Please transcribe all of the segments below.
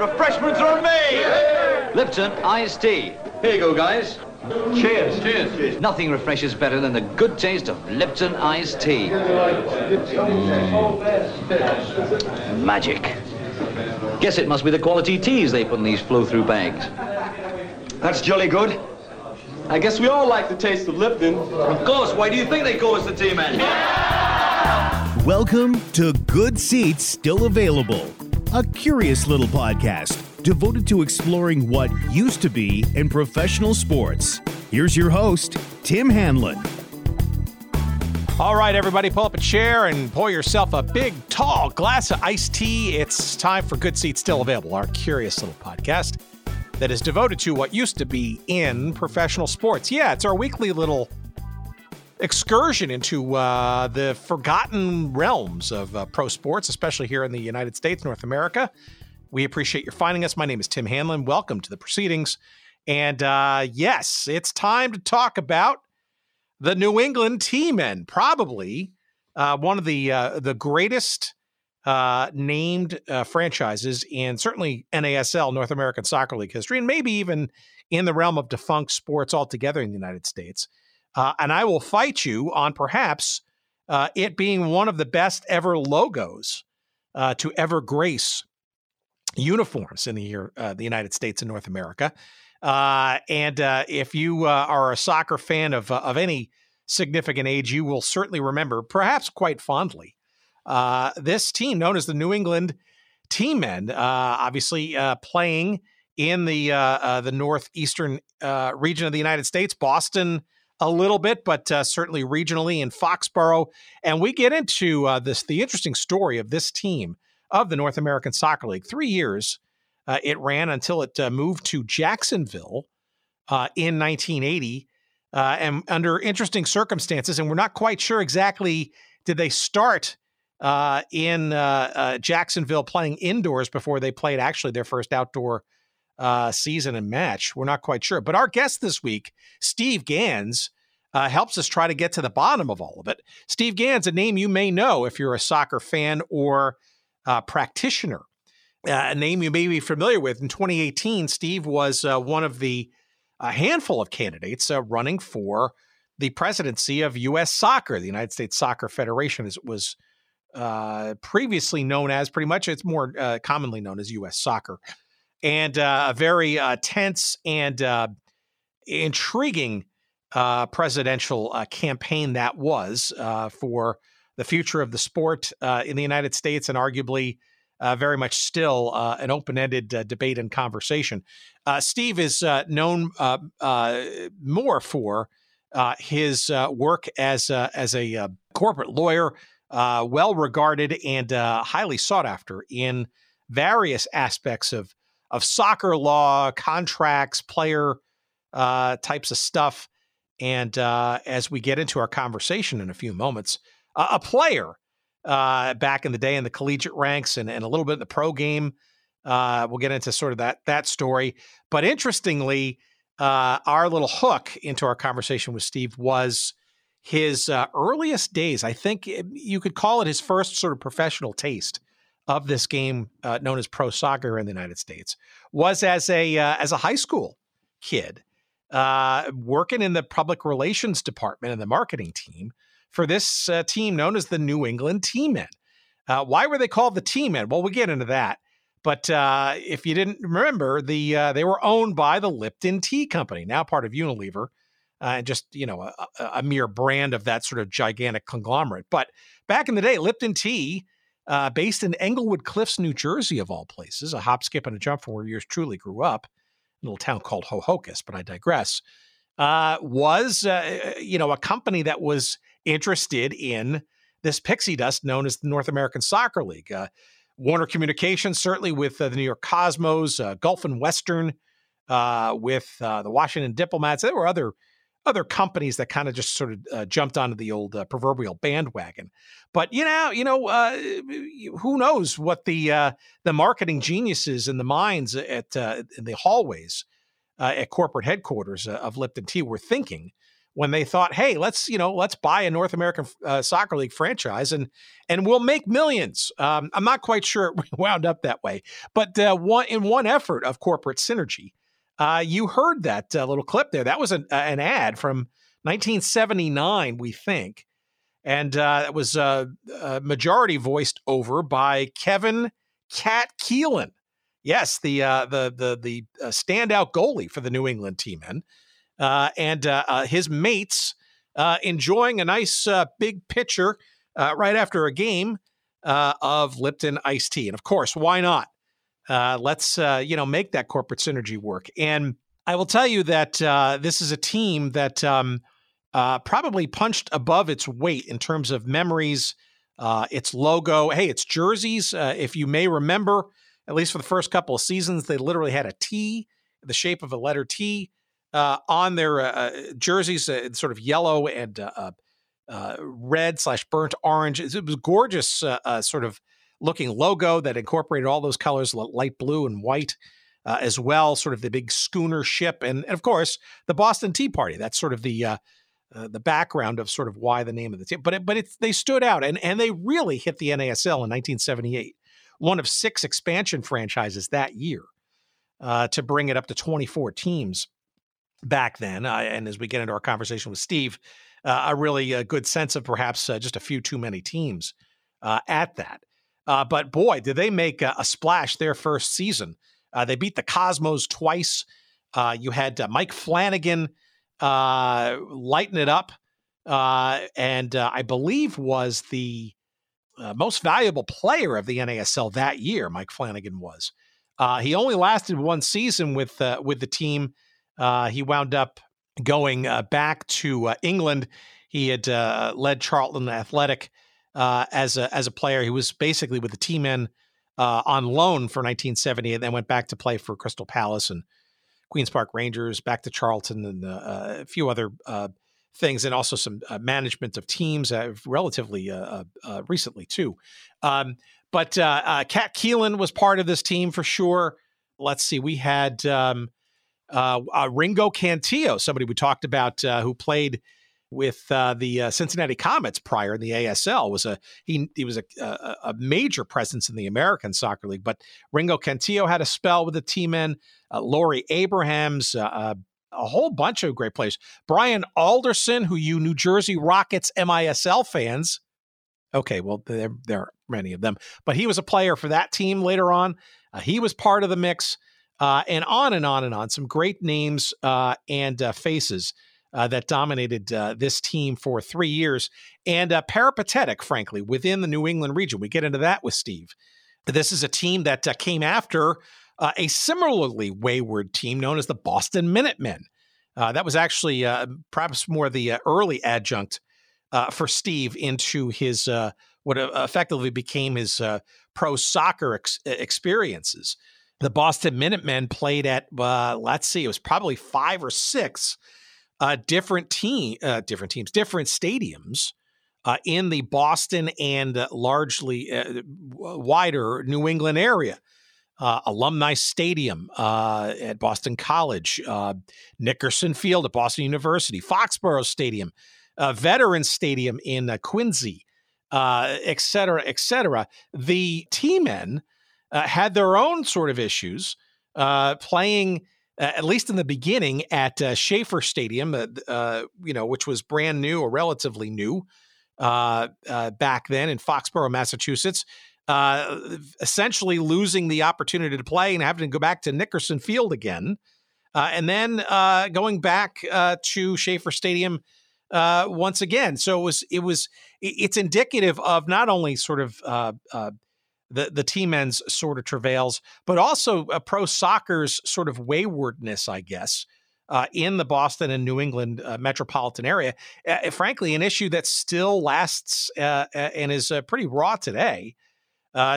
Refreshments are on me! Lipton iced tea. Here you go, guys. Cheers. Cheers. Cheers. Nothing refreshes better than the good taste of Lipton iced tea. Mm. Magic. Guess it must be the quality teas they put in these flow-through bags. That's jolly good. I guess we all like the taste of Lipton. Of course, why do you think they call us the Tea Men? Welcome to Good Seats Still Available, a curious little podcast devoted to exploring what used to be in professional sports. Here's your host, Tim Hanlon. All right, everybody, pull up a chair and pour yourself a big, tall glass of iced tea. It's time for Good Seats Still Available, our curious little podcast that is devoted to what used to be in professional sports. Yeah, it's our weekly little excursion into uh, the forgotten realms of uh, pro sports, especially here in the United States, North America. We appreciate your finding us. My name is Tim Hanlon. Welcome to the proceedings. And uh, yes, it's time to talk about the New England Tea Men, probably uh, one of the uh, the greatest uh, named franchises in certainly NASL, North American Soccer League history, and maybe even in the realm of defunct sports altogether in the United States. Uh, and I will fight you on perhaps uh, it being one of the best ever logos to ever grace uniforms in the year, the United States and North America. Uh, and uh, if you uh, are a soccer fan of of any significant age, you will certainly remember, perhaps quite fondly, uh, this team known as the New England Tea Men, uh, obviously uh, playing in the the northeastern region of the United States, Boston a little bit, but certainly regionally in Foxborough. And we get into this the interesting story of this team of the North American Soccer League. Three years uh, it ran until it uh, moved to Jacksonville uh, in 1980, uh, and under interesting circumstances. And we're not quite sure exactly did they start uh, in uh, Jacksonville playing indoors before they played actually their first outdoor season and match. We're not quite sure. But our guest this week, Steve Gans. Helps us try to get to the bottom of all of it. Steve Gans, a name you may know if you're a soccer fan or practitioner uh, a name you may be familiar with. In 2018, Steve was uh, one of the handful of candidates uh, running for the presidency of U.S. Soccer, the United States Soccer Federation, as it was uh, previously known as. Pretty much, it's more uh, commonly known as U.S. Soccer, and uh, a very tense and intriguing presidential campaign that was for the future of the sport in the United States, and arguably uh, very much still uh, an open ended uh, debate and conversation. Uh, Steve is uh, known uh, more for his work as, as a corporate lawyer, well regarded and highly sought after in various aspects of, of soccer law, contracts, player types of stuff. And as we get into our conversation in a few moments, a player uh, back in the day in the collegiate ranks and, and a little bit in the pro game. Uh, we'll get into sort of that that story. But interestingly, uh, our little hook into our conversation with Steve was his uh, earliest days. I think you could call it his first sort of professional taste of this game uh, known as pro soccer in the United States was as a uh, as a high school kid uh, working in the public relations department and the marketing team for this uh, team known as the New England Tea Men. Uh, why were they called the Tea Men? Well, we'll get into that. But uh, if you didn't remember, the uh, they were owned by the Lipton Tea Company, now part of Unilever, uh, and just you know a, a, mere brand of that sort of gigantic conglomerate. But back in the day, Lipton Tea, uh, based in Englewood Cliffs, New Jersey, of all places, a hop, skip, and a jump from where yours truly grew up, little town called Ho-Ho-Kus, but I digress. was you know a company that was interested in this pixie dust known as the North American Soccer League. Uh, Warner Communications, certainly with uh, the New York Cosmos, uh, Gulf and Western, uh, with uh, the Washington Diplomats. There were other other companies that kind of just sort of uh, jumped onto the old proverbial bandwagon. But you know, you know, who knows what the the marketing geniuses and the minds at in the hallways at corporate headquarters of Lipton Tea were thinking when they thought, "Hey, let's you know let's buy a North American uh, Soccer League franchise and and we'll make millions. Um, I'm not quite sure it wound up that way, but uh, one in one effort of corporate synergy, uh, you heard that uh, little clip there. That was an, an ad from 1979, we think, and uh, it was uh, majority voiced over by Kevin Cat Keelan. Yes, the the the the standout goalie for the New England team, and uh, and uh, uh, his mates uh, enjoying a nice uh, big pitcher right after a game of Lipton iced tea. And of course, why not? Let's you know make that corporate synergy work. And I will tell you that this is a team that um, probably punched above its weight in terms of memories. its logo, hey, its jerseys. if you may remember, at least for the first couple of seasons, they literally had a T, the shape of a letter T uh, on their uh, uh jerseys, uh, sort of yellow and uh, uh, red slash burnt orange. It was gorgeous, sort of looking logo that incorporated all those colors, light blue and white. as well, sort of the big schooner ship, and, and, of course the Boston Tea Party. That's sort of the the background of sort of why the name of the team. But it, but it's they stood out, and and they really hit the NASL in 1978, one of six expansion franchises that year, to bring it up to 24 teams back then. Uh, and as we get into our conversation with Steve, uh, a really uh, good sense of perhaps uh, just a few too many teams uh, at that. Uh, but boy, did they make a, a splash their first season. they beat the Cosmos twice. you had Mike Flanagan lighten it up, and I believe was the most valuable player of the NASL that year. Mike Flanagan was. he only lasted one season with with the team. Uh, he wound up going uh, back to uh, England. He had uh, led Charlton Athletic uh, as a as a player. He was basically with the team in uh, on loan for 1970, and then went back to play for Crystal Palace and Queens Park Rangers, back to Charlton, and a few other things, and also some management of teams relatively recently too. Um, but Cat Keelan was part of this team for sure. Let's see, we had. Um, uh, uh, Ringo Cantillo, somebody we talked about uh, who played with uh, the uh, Cincinnati Comets prior in the ASL, was a he he was a, a, a, major presence in the American Soccer League. But Ringo Cantillo had a spell with the team in uh, Laurie Abrahams. a whole bunch of great players. Brian Alderson, who you New Jersey Rockets MISL fans. Okay, well, there, there are many of them, but he was a player for that team later on. he was part of the mix uh, and on and on and on. Some great names uh, and uh, faces uh, that dominated uh, this team for three years, and uh, peripatetic, frankly, within the New England region. We get into that with Steve. This is a team that uh, came after uh, a similarly wayward team known as the Boston Minutemen. Uh, that was actually perhaps more the early adjunct for Steve into his what effectively became his pro soccer ex- experiences the Boston Minutemen played at uh, let's see, it was probably five or six uh, different team, uh, different teams, different stadiums uh, in the Boston and largely uh, wider New England area. Uh, Alumni Stadium at Boston College, Nickerson Field at Boston University, Foxborough Stadium, Veterans Stadium in Quincy, et cetera, et cetera. The Tea Men uh, had their own sort of issues uh, playing. Uh, at least in the beginning, at uh, Schaefer Stadium, uh, uh, you know, which was brand new or relatively new back then in Foxborough, Massachusetts, essentially losing the opportunity to play and having to go back to Nickerson Field again, and then going back to Schaefer Stadium once again. So it was it was it's indicative of not only sort of the the Tea Men's sort of travails, but also a pro soccer's sort of waywardness, I guess. Uh, in the Boston and New England uh, metropolitan area, uh, frankly, an issue that still lasts uh, and is uh, pretty raw today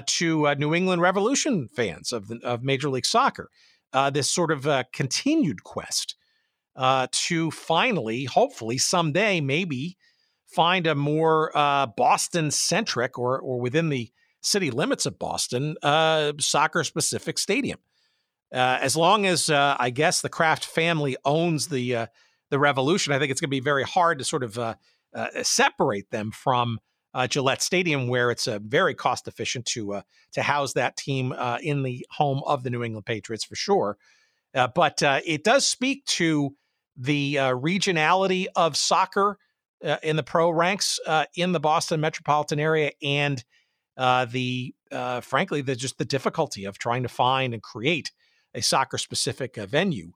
to New England Revolution fans of the, of Major League Soccer. this sort of continued quest to finally, hopefully, someday, maybe find a more Boston centric or or within the city limits of Boston, uh, soccer specific stadium. Uh, as long as uh, I guess the Kraft family owns the uh, the revolution. I think it's going to be very hard to sort of uh, uh, separate them from Gillette Stadium, where it's very cost efficient to to house that team in the home of the New England Patriots for sure. But it does speak to the regionality of soccer in the pro ranks in the Boston metropolitan area, and the frankly the just the difficulty of trying to find and create a soccer specific venue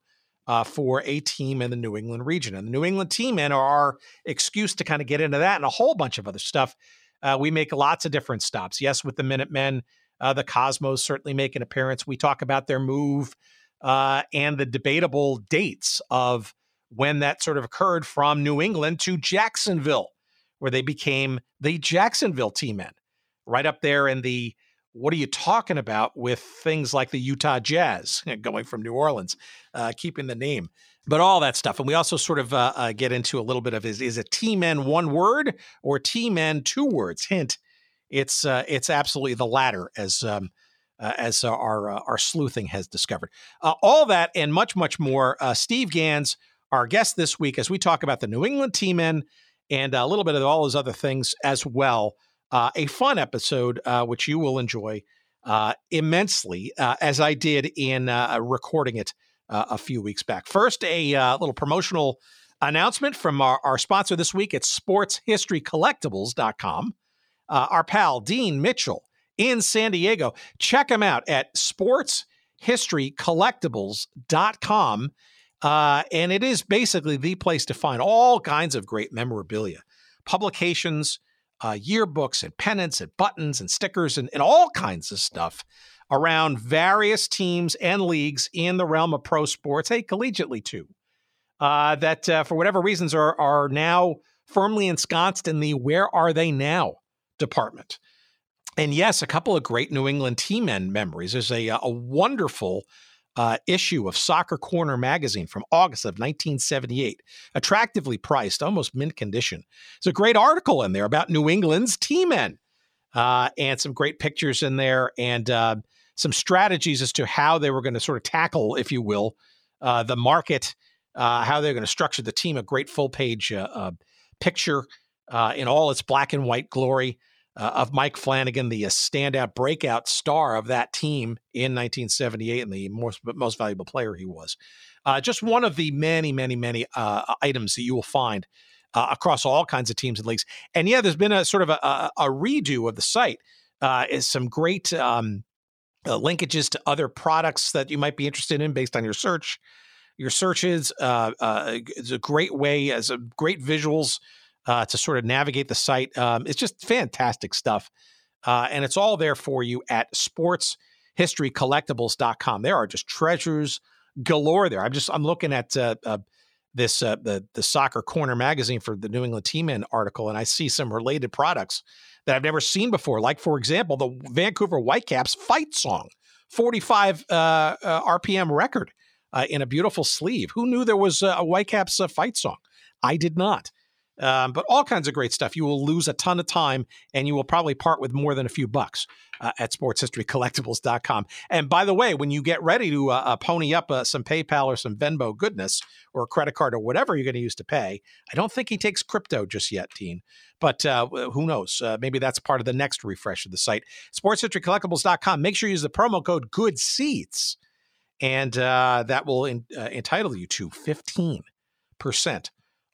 uh, for a team in the New England region. And the New England Tea Men are our excuse to kind of get into that and a whole bunch of other stuff. Uh, we make lots of different stops. Yes, with the Minutemen, uh, the Cosmos certainly make an appearance. We talk about their move uh, and the debatable dates of when that sort of occurred from New England to Jacksonville, where they became the Jacksonville Tea Men, right up there in the what are you talking about with things like the Utah Jazz going from New Orleans, uh, keeping the name, but all that stuff. And we also sort of uh, uh, get into a little bit of is is a Tea Men one word or Tea Men two words? Hint, it's uh, it's absolutely the latter, as um, uh, as our uh, our sleuthing has discovered. all that and much much more. Steve Gans, our guest this week, as we talk about the New England Tea Men and a little bit of all those other things as well uh, a fun episode, uh, which you will enjoy uh, immensely, uh, as I did in uh, recording it uh, a few weeks back. First, a little promotional announcement from our, our sponsor this week at sportshistorycollectibles.com. our pal, Dean Mitchell in San Diego. Check him out at sportshistorycollectibles.com. Uh, and it is basically the place to find all kinds of great memorabilia, publications, uh, yearbooks and pennants and buttons and stickers and, and all kinds of stuff around various teams and leagues in the realm of pro sports, hey, collegiately too, uh, that uh, for whatever reasons are, are now firmly ensconced in the where are they now department. And yes, a couple of great New England Tea Men memories. There's a, a wonderful uh, issue of Soccer Corner magazine from August of 1978, attractively priced, almost mint condition. It's a great article in there about New England's Tea Men uh, and some great pictures in there and uh, some strategies as to how they were going to sort of tackle, if you will, uh, the market, uh, how they're going to structure the team. A great full page uh, picture in all its black and white glory uh, of Mike Flanagan, the uh, standout breakout star of that team in 1978 and the most, most valuable player he was. Uh, just one of the many, many, many uh, items that you will find uh, across all kinds of teams and leagues. And yeah, there's been a sort of a, a, a redo of the site. Is some great um, linkages to other products that you might be interested in based on your search. Your searches uh, is a great way as a great visuals uh, to sort of navigate the site. Um, it's just fantastic stuff. Uh, and it's all there for you at sportshistorycollectibles.com. There are just treasures galore there. I'm just, I'm looking at uh, uh this, uh, the, the Soccer Corner magazine for the New England Tea Men article, and I see some related products that I've never seen before. Like, for example, the Vancouver Whitecaps fight song, 45 uh, RPM record in a beautiful sleeve. Who knew there was a Whitecaps fight song? I did not. Um, but all kinds of great stuff. You will lose a ton of time and you will probably part with more than a few bucks uh, at sportshistorycollectibles.com. And by the way, when you get ready to uh, uh, pony up uh, some PayPal or some Venmo goodness or a credit card or whatever you're going to use to pay, I don't think he takes crypto just yet, Dean. But uh, who knows? Uh, maybe that's part of the next refresh of the site. Sportshistorycollectibles.com. Make sure you use the promo code Good Seats, and that will in, entitle you to 15%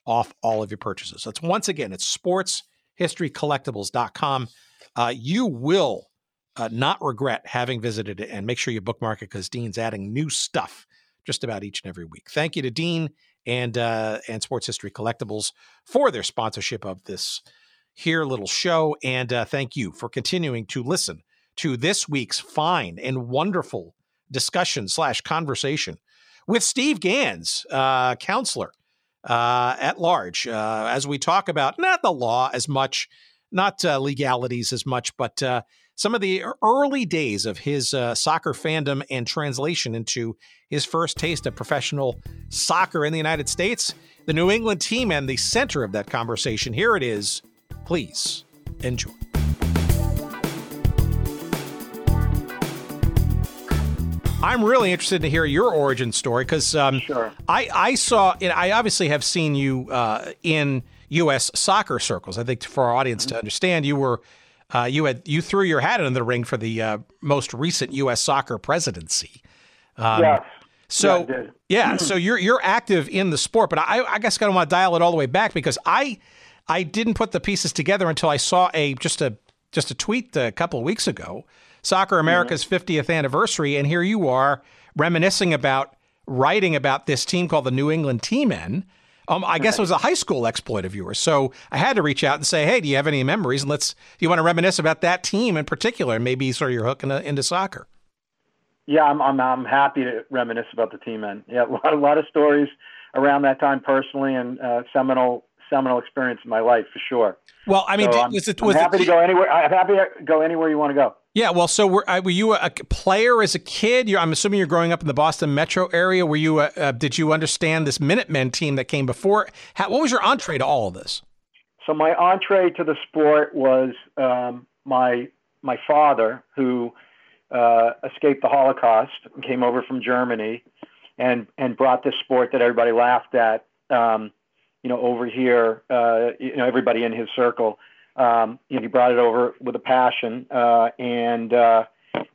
off all of your purchases. That's once again, it's sportshistorycollectibles.com. Uh, you will uh, not regret having visited it and make sure you bookmark it because Dean's adding new stuff just about each and every week. Thank you to Dean and uh, and Sports History Collectibles for their sponsorship of this here little show, and uh, thank you for continuing to listen to this week's fine and wonderful discussion slash conversation with Steve Gans, uh, counselor uh, at large uh, as we talk about not the law as much, not uh, legalities as much, but uh, some of the early days of his uh, soccer fandom and translation into his first taste of professional soccer in the United States. The New England team and the center of that conversation. Here it is. Please enjoy. I'm really interested to hear your origin story because um, Sure. I, I saw, know, I obviously have seen you uh, in U.S. soccer circles. I think for our audience to understand, you were. Uh, you had you threw your hat in the ring for the uh, most recent U.S. soccer presidency. Um, yes. So Yeah, yeah, so you're you're active in the sport, but I, I guess I want to dial it all the way back because I I didn't put the pieces together until I saw a just a just a tweet a couple of weeks ago, Soccer America's 50th anniversary, and here you are reminiscing about writing about this team called the New England Tea Men. Um, I guess it was a high school exploit of yours, so I had to reach out and say, "Hey, do you have any memories? And let's do you want to reminisce about that team in particular, and maybe sort of your hook into, into soccer." Yeah, I'm, I'm I'm happy to reminisce about the Tea Men. Yeah, a lot, a lot of stories around that time personally, and uh, seminal seminal experience in my life for sure. Well, I mean, So did- I'm, was it I'm happy it, to go anywhere. I'm happy to go anywhere you want to go. Yeah, well, so were, were you a, a player as a kid? You're, I'm assuming you're growing up in the Boston metro area. Were you? Uh, uh, did you understand this Minutemen team that came before? How, what was your entree to all of this? So my entree to the sport was um, my my father, who uh, escaped the Holocaust, came over from Germany, and and brought this sport that everybody laughed at. Um, you know, over here, uh, you know, everybody in his circle. Um, you know, he brought it over with a passion. Uh, and uh,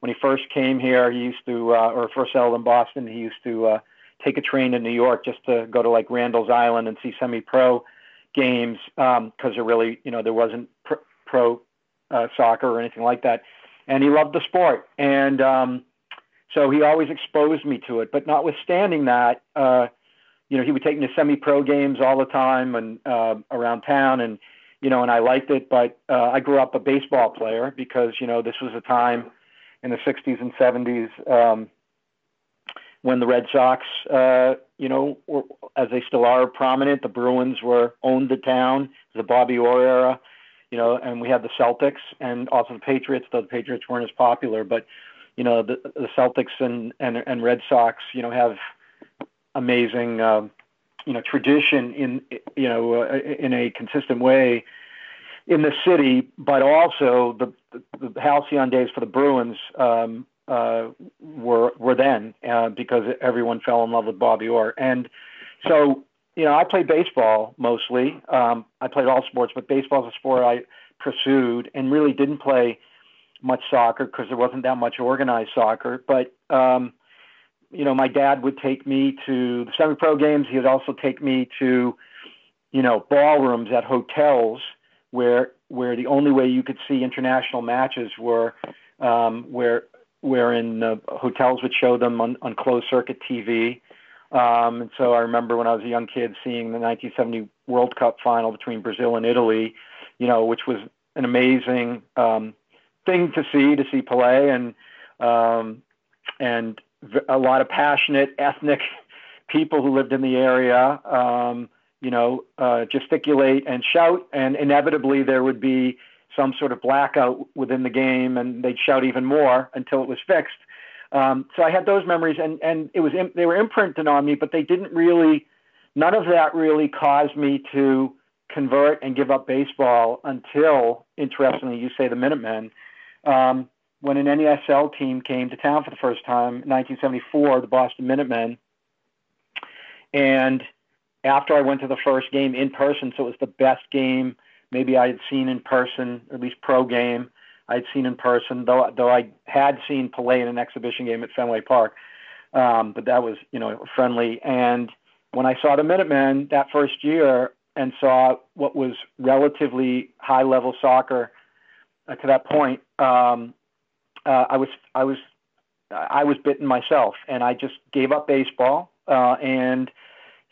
when he first came here, he used to, uh, or first settled in Boston, he used to uh, take a train to New York just to go to like Randall's Island and see semi-pro games because there really, you know, there wasn't pr- pro uh, soccer or anything like that. And he loved the sport, and um, so he always exposed me to it. But notwithstanding that, uh, you know, he would take me to semi-pro games all the time and uh, around town, and you know, and I liked it. But uh, I grew up a baseball player because you know this was a time in the '60s and '70s um, when the Red Sox, uh, you know, were, as they still are, prominent. The Bruins were owned the town. The Bobby Orr era, you know, and we had the Celtics and also the Patriots. Though the Patriots weren't as popular, but you know, the the Celtics and and, and Red Sox, you know, have amazing, um, you know, tradition in you know uh, in a consistent way in the city, but also the the, the halcyon days for the Bruins um, uh, were were then uh, because everyone fell in love with Bobby Orr, and so you know I played baseball mostly. Um, I played all sports, but baseball is a sport I pursued and really didn't play much soccer because there wasn't that much organized soccer. But um, you know, my dad would take me to the semi-pro games. He would also take me to, you know, ballrooms at hotels where where the only way you could see international matches were um, where wherein uh, hotels would show them on, on closed circuit TV. Um, and so I remember when I was a young kid seeing the 1970 World Cup final between Brazil and Italy, you know, which was an amazing um, thing to see to see Pelé and um, and a lot of passionate ethnic people who lived in the area, um, you know, uh, gesticulate and shout, and inevitably there would be some sort of blackout within the game, and they'd shout even more until it was fixed. Um, so I had those memories, and and it was im- they were imprinted on me, but they didn't really, none of that really caused me to convert and give up baseball until, interestingly, you say the Minutemen. Um, when an NASL team came to town for the first time in 1974, the Boston Minutemen. And after I went to the first game in person, so it was the best game maybe I had seen in person, at least pro game I'd seen in person, though though I had seen Pelé in an exhibition game at Fenway Park. Um, but that was, you know, friendly. And when I saw the Minutemen that first year and saw what was relatively high level soccer uh, to that point, um, uh, I was I was I was bitten myself, and I just gave up baseball uh, and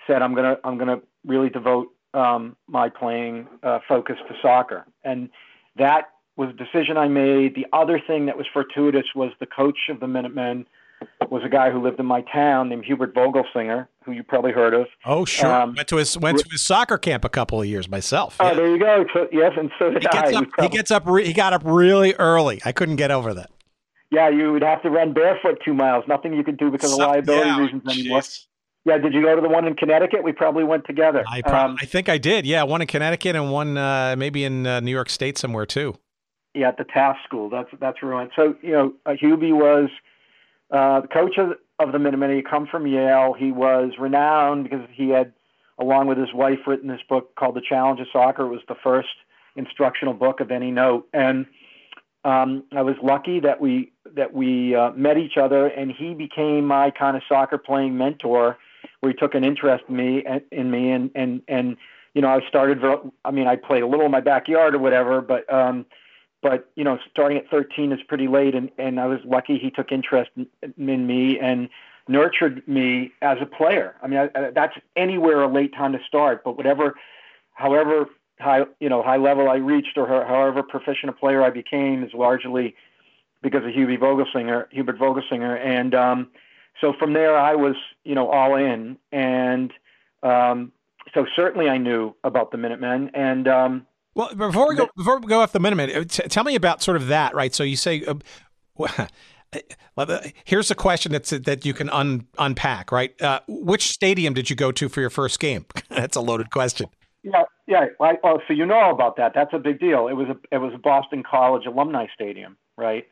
said I'm gonna I'm gonna really devote um, my playing uh, focus to soccer, and that was a decision I made. The other thing that was fortuitous was the coach of the Minutemen was a guy who lived in my town named Hubert Vogelsinger, who you probably heard of. Oh, sure. Um, went to his went to his soccer camp a couple of years myself. Oh, Yeah. there you go. So, yes, and so did he gets I. up. He gets up. Re- he got up really early. I couldn't get over that. Yeah, you would have to run barefoot two miles. Nothing you could do because of liability yeah, reasons anymore. jeez. Yeah, did you go to the one in Connecticut? We probably went together. I, prob- Um, I think I did. Yeah, one in Connecticut and one uh, maybe in uh, New York State somewhere too. yeah, at the Taft School. That's that's where we went. So you know, uh, Hubie was uh, the coach of, of the Minutemen. He come from Yale. He was renowned because he had, along with his wife, written this book called The Challenge of Soccer. It was the first instructional book of any note, and um, I was lucky that we that we uh, met each other, and he became my kind of soccer playing mentor, where he took an interest in me in me, and and and you know I started. I mean, I played a little in my backyard or whatever, but um, but you know, starting at 13 is pretty late, and and I was lucky he took interest in, me and nurtured me as a player. I mean, I, I, that's anywhere a late time to start, but whatever, however high you know high level I reached or however proficient a player I became is largely because of Hubie Vogelsinger, Hubert Vogelsinger, and um, so from there I was you know all in, and um, so certainly I knew about the Minutemen, and um, well before we go before we go off the Minutemen, uh, t- tell me about sort of that, right? So you say. Uh, Here's a question that's that you can un, unpack, right? Uh, which stadium did you go to for your first game? that's a loaded question. Yeah, yeah. Well, oh, so you know all about that. That's a big deal. It was a it was a Boston College alumni stadium, right?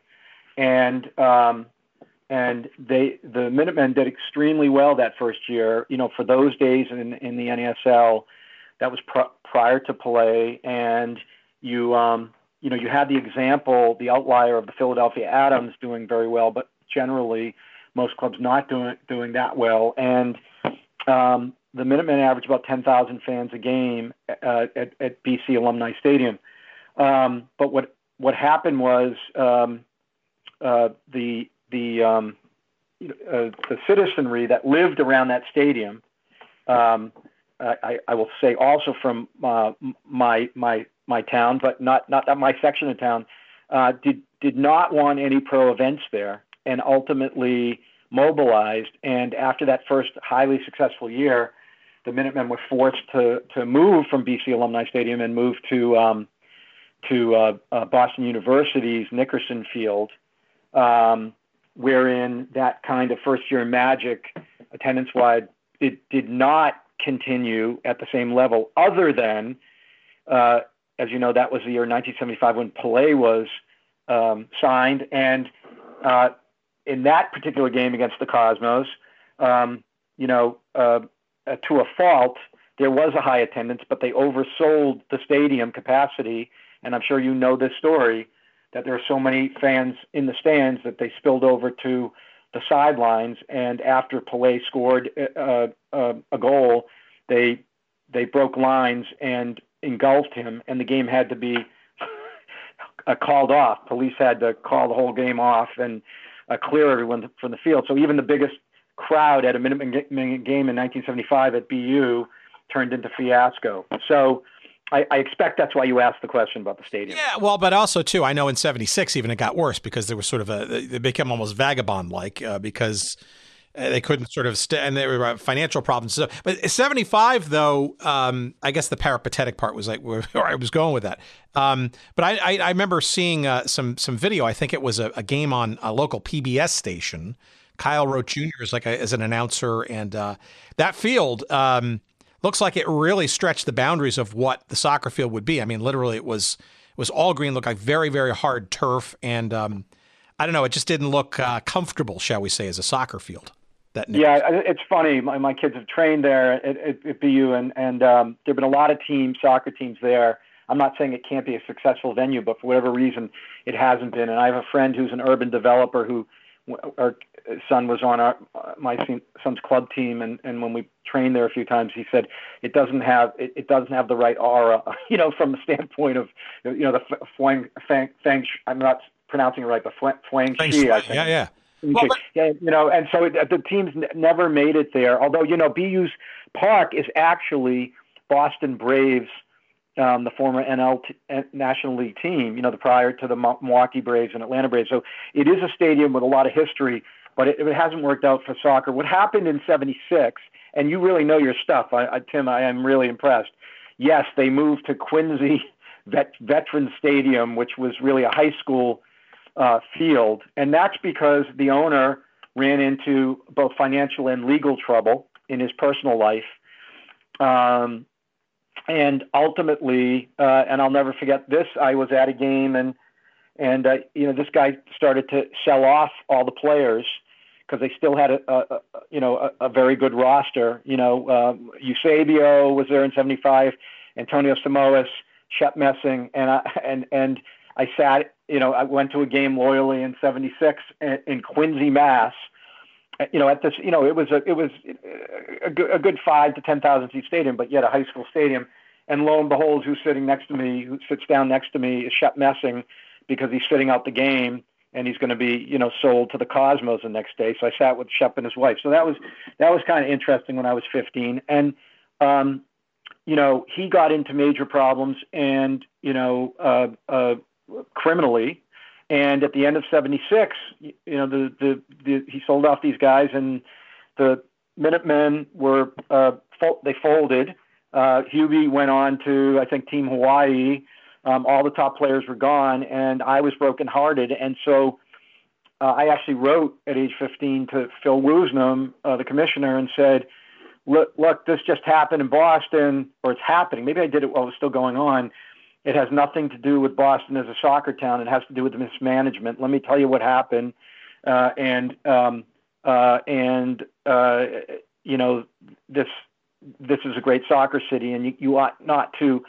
And um, and they the Minutemen did extremely well that first year. You know, for those days in in the NASL, that was pr- prior to Pelé, and you um, you know you had the example, the outlier of the Philadelphia Atoms doing very well, but generally most clubs not doing doing that well. And um, the Minutemen average about 10,000 fans a game uh, at, at BC Alumni Stadium. Um, but what what happened was um, uh, the the um, uh, the citizenry that lived around that stadium. Um, I, I, will say also from uh, my my my town, but not not my section of town, uh, did did not want any pro events there, and ultimately mobilized. And after that first highly successful year, the Minutemen were forced to to move from BC Alumni Stadium and move to um, to uh, uh, Boston University's Nickerson Field, um, wherein that kind of first year magic, attendance wide, it did not continue at the same level, other than, uh, as you know, that was the year 1975 when Pelé was um, signed, and uh, in that particular game against the Cosmos, um, you know, uh, uh, to a fault, there was a high attendance, but they oversold the stadium capacity. And I'm sure you know this story that there are so many fans in the stands that they spilled over to the sidelines. And after Pelé scored uh, uh, a goal, they they broke lines and engulfed him, and the game had to be uh, called off. Police had to call the whole game off and uh, clear everyone from the field. So even the biggest crowd at a Minutemen game in 1975 at BU turned into fiasco. So I, I, expect that's why you asked the question about the stadium. Yeah, well, but also too, I know in '76 even it got worse because there was sort of a they became almost vagabond like uh, because uh, they couldn't sort of st- and there were financial problems. So, but '75 though, um, I guess the peripatetic part was like where, I was going with that. Um, but I, I, I, remember seeing uh, some some video. I think it was a, a game on a local PBS station Kyle Rote Jr. is like a, as an announcer, and uh, that field um, looks like it really stretched the boundaries of what the soccer field would be. I mean, literally, it was it was all green, looked like very very hard turf, and um, I don't know, it just didn't look uh, comfortable, shall we say, as a soccer field. That yeah, it's funny. My, my kids have trained there at, at, at BU, and and um, there've been a lot of teams, soccer teams there. I'm not saying it can't be a successful venue, but for whatever reason, it hasn't been. And I have a friend who's an urban developer who son was on our my son's club team, and and when we trained there a few times, he said it doesn't have it, it doesn't have the right aura, you know, from the standpoint of you know the Fwang Fang Fang. I'm not pronouncing it right, but Fwang Shi. I think. Yeah, yeah. Well, yeah, you know, and so it, the teams n- never made it there. Although you know, BU's park is actually Boston Braves um, the former NL t- National League team, you know, the prior to the Milwaukee Braves and Atlanta Braves. So it is a stadium with a lot of history, but it, it hasn't worked out for soccer. What happened in '76, and you really know your stuff, I, I, Tim. I am really impressed. Yes, they moved to Quincy Vet, Veteran Stadium, which was really a high school uh, field, and that's because the owner ran into both financial and legal trouble in his personal life. Um, and ultimately, uh, and I'll never forget this. I was at a game, and and uh, you know this guy started to sell off all the players because they still had a, a, a you know a, a, very good roster. You know, um, Eusebio was there in '75, Antonio Simões, Shep Messing, and I, and and I sat. You know, I went to a game loyally in '76 in, in Quincy, Mass. You know, at this, you know, it was a it was a, good, a good five to ten thousand seat stadium, but yet a high school stadium. And lo and behold, who's sitting next to me, who sits down next to me, is Shep Messing, because he's sitting out the game and he's going to be, you know, sold to the Cosmos the next day. So I sat with Shep and his wife. So that was that was kind of interesting when I was 15. And um, you know, he got into major problems and you know, uh, uh, criminally. And at the end of '76, you know, the, the the he sold off these guys, and the Minutemen were uh, fo- they folded. Uh, Hubie went on to I think Team Hawaii um, all the top players were gone, and I was brokenhearted. And so uh, I actually wrote at age 15 to Phil Woosnam, uh, the commissioner, and said, look, look, this just happened in Boston, or it's happening. Maybe I did it while it was still going on. It has nothing to do with Boston as a soccer town. It has to do with the mismanagement. Let me tell you what happened. Uh, and um, uh, and uh, you know this this is a great soccer city, and you, you ought not to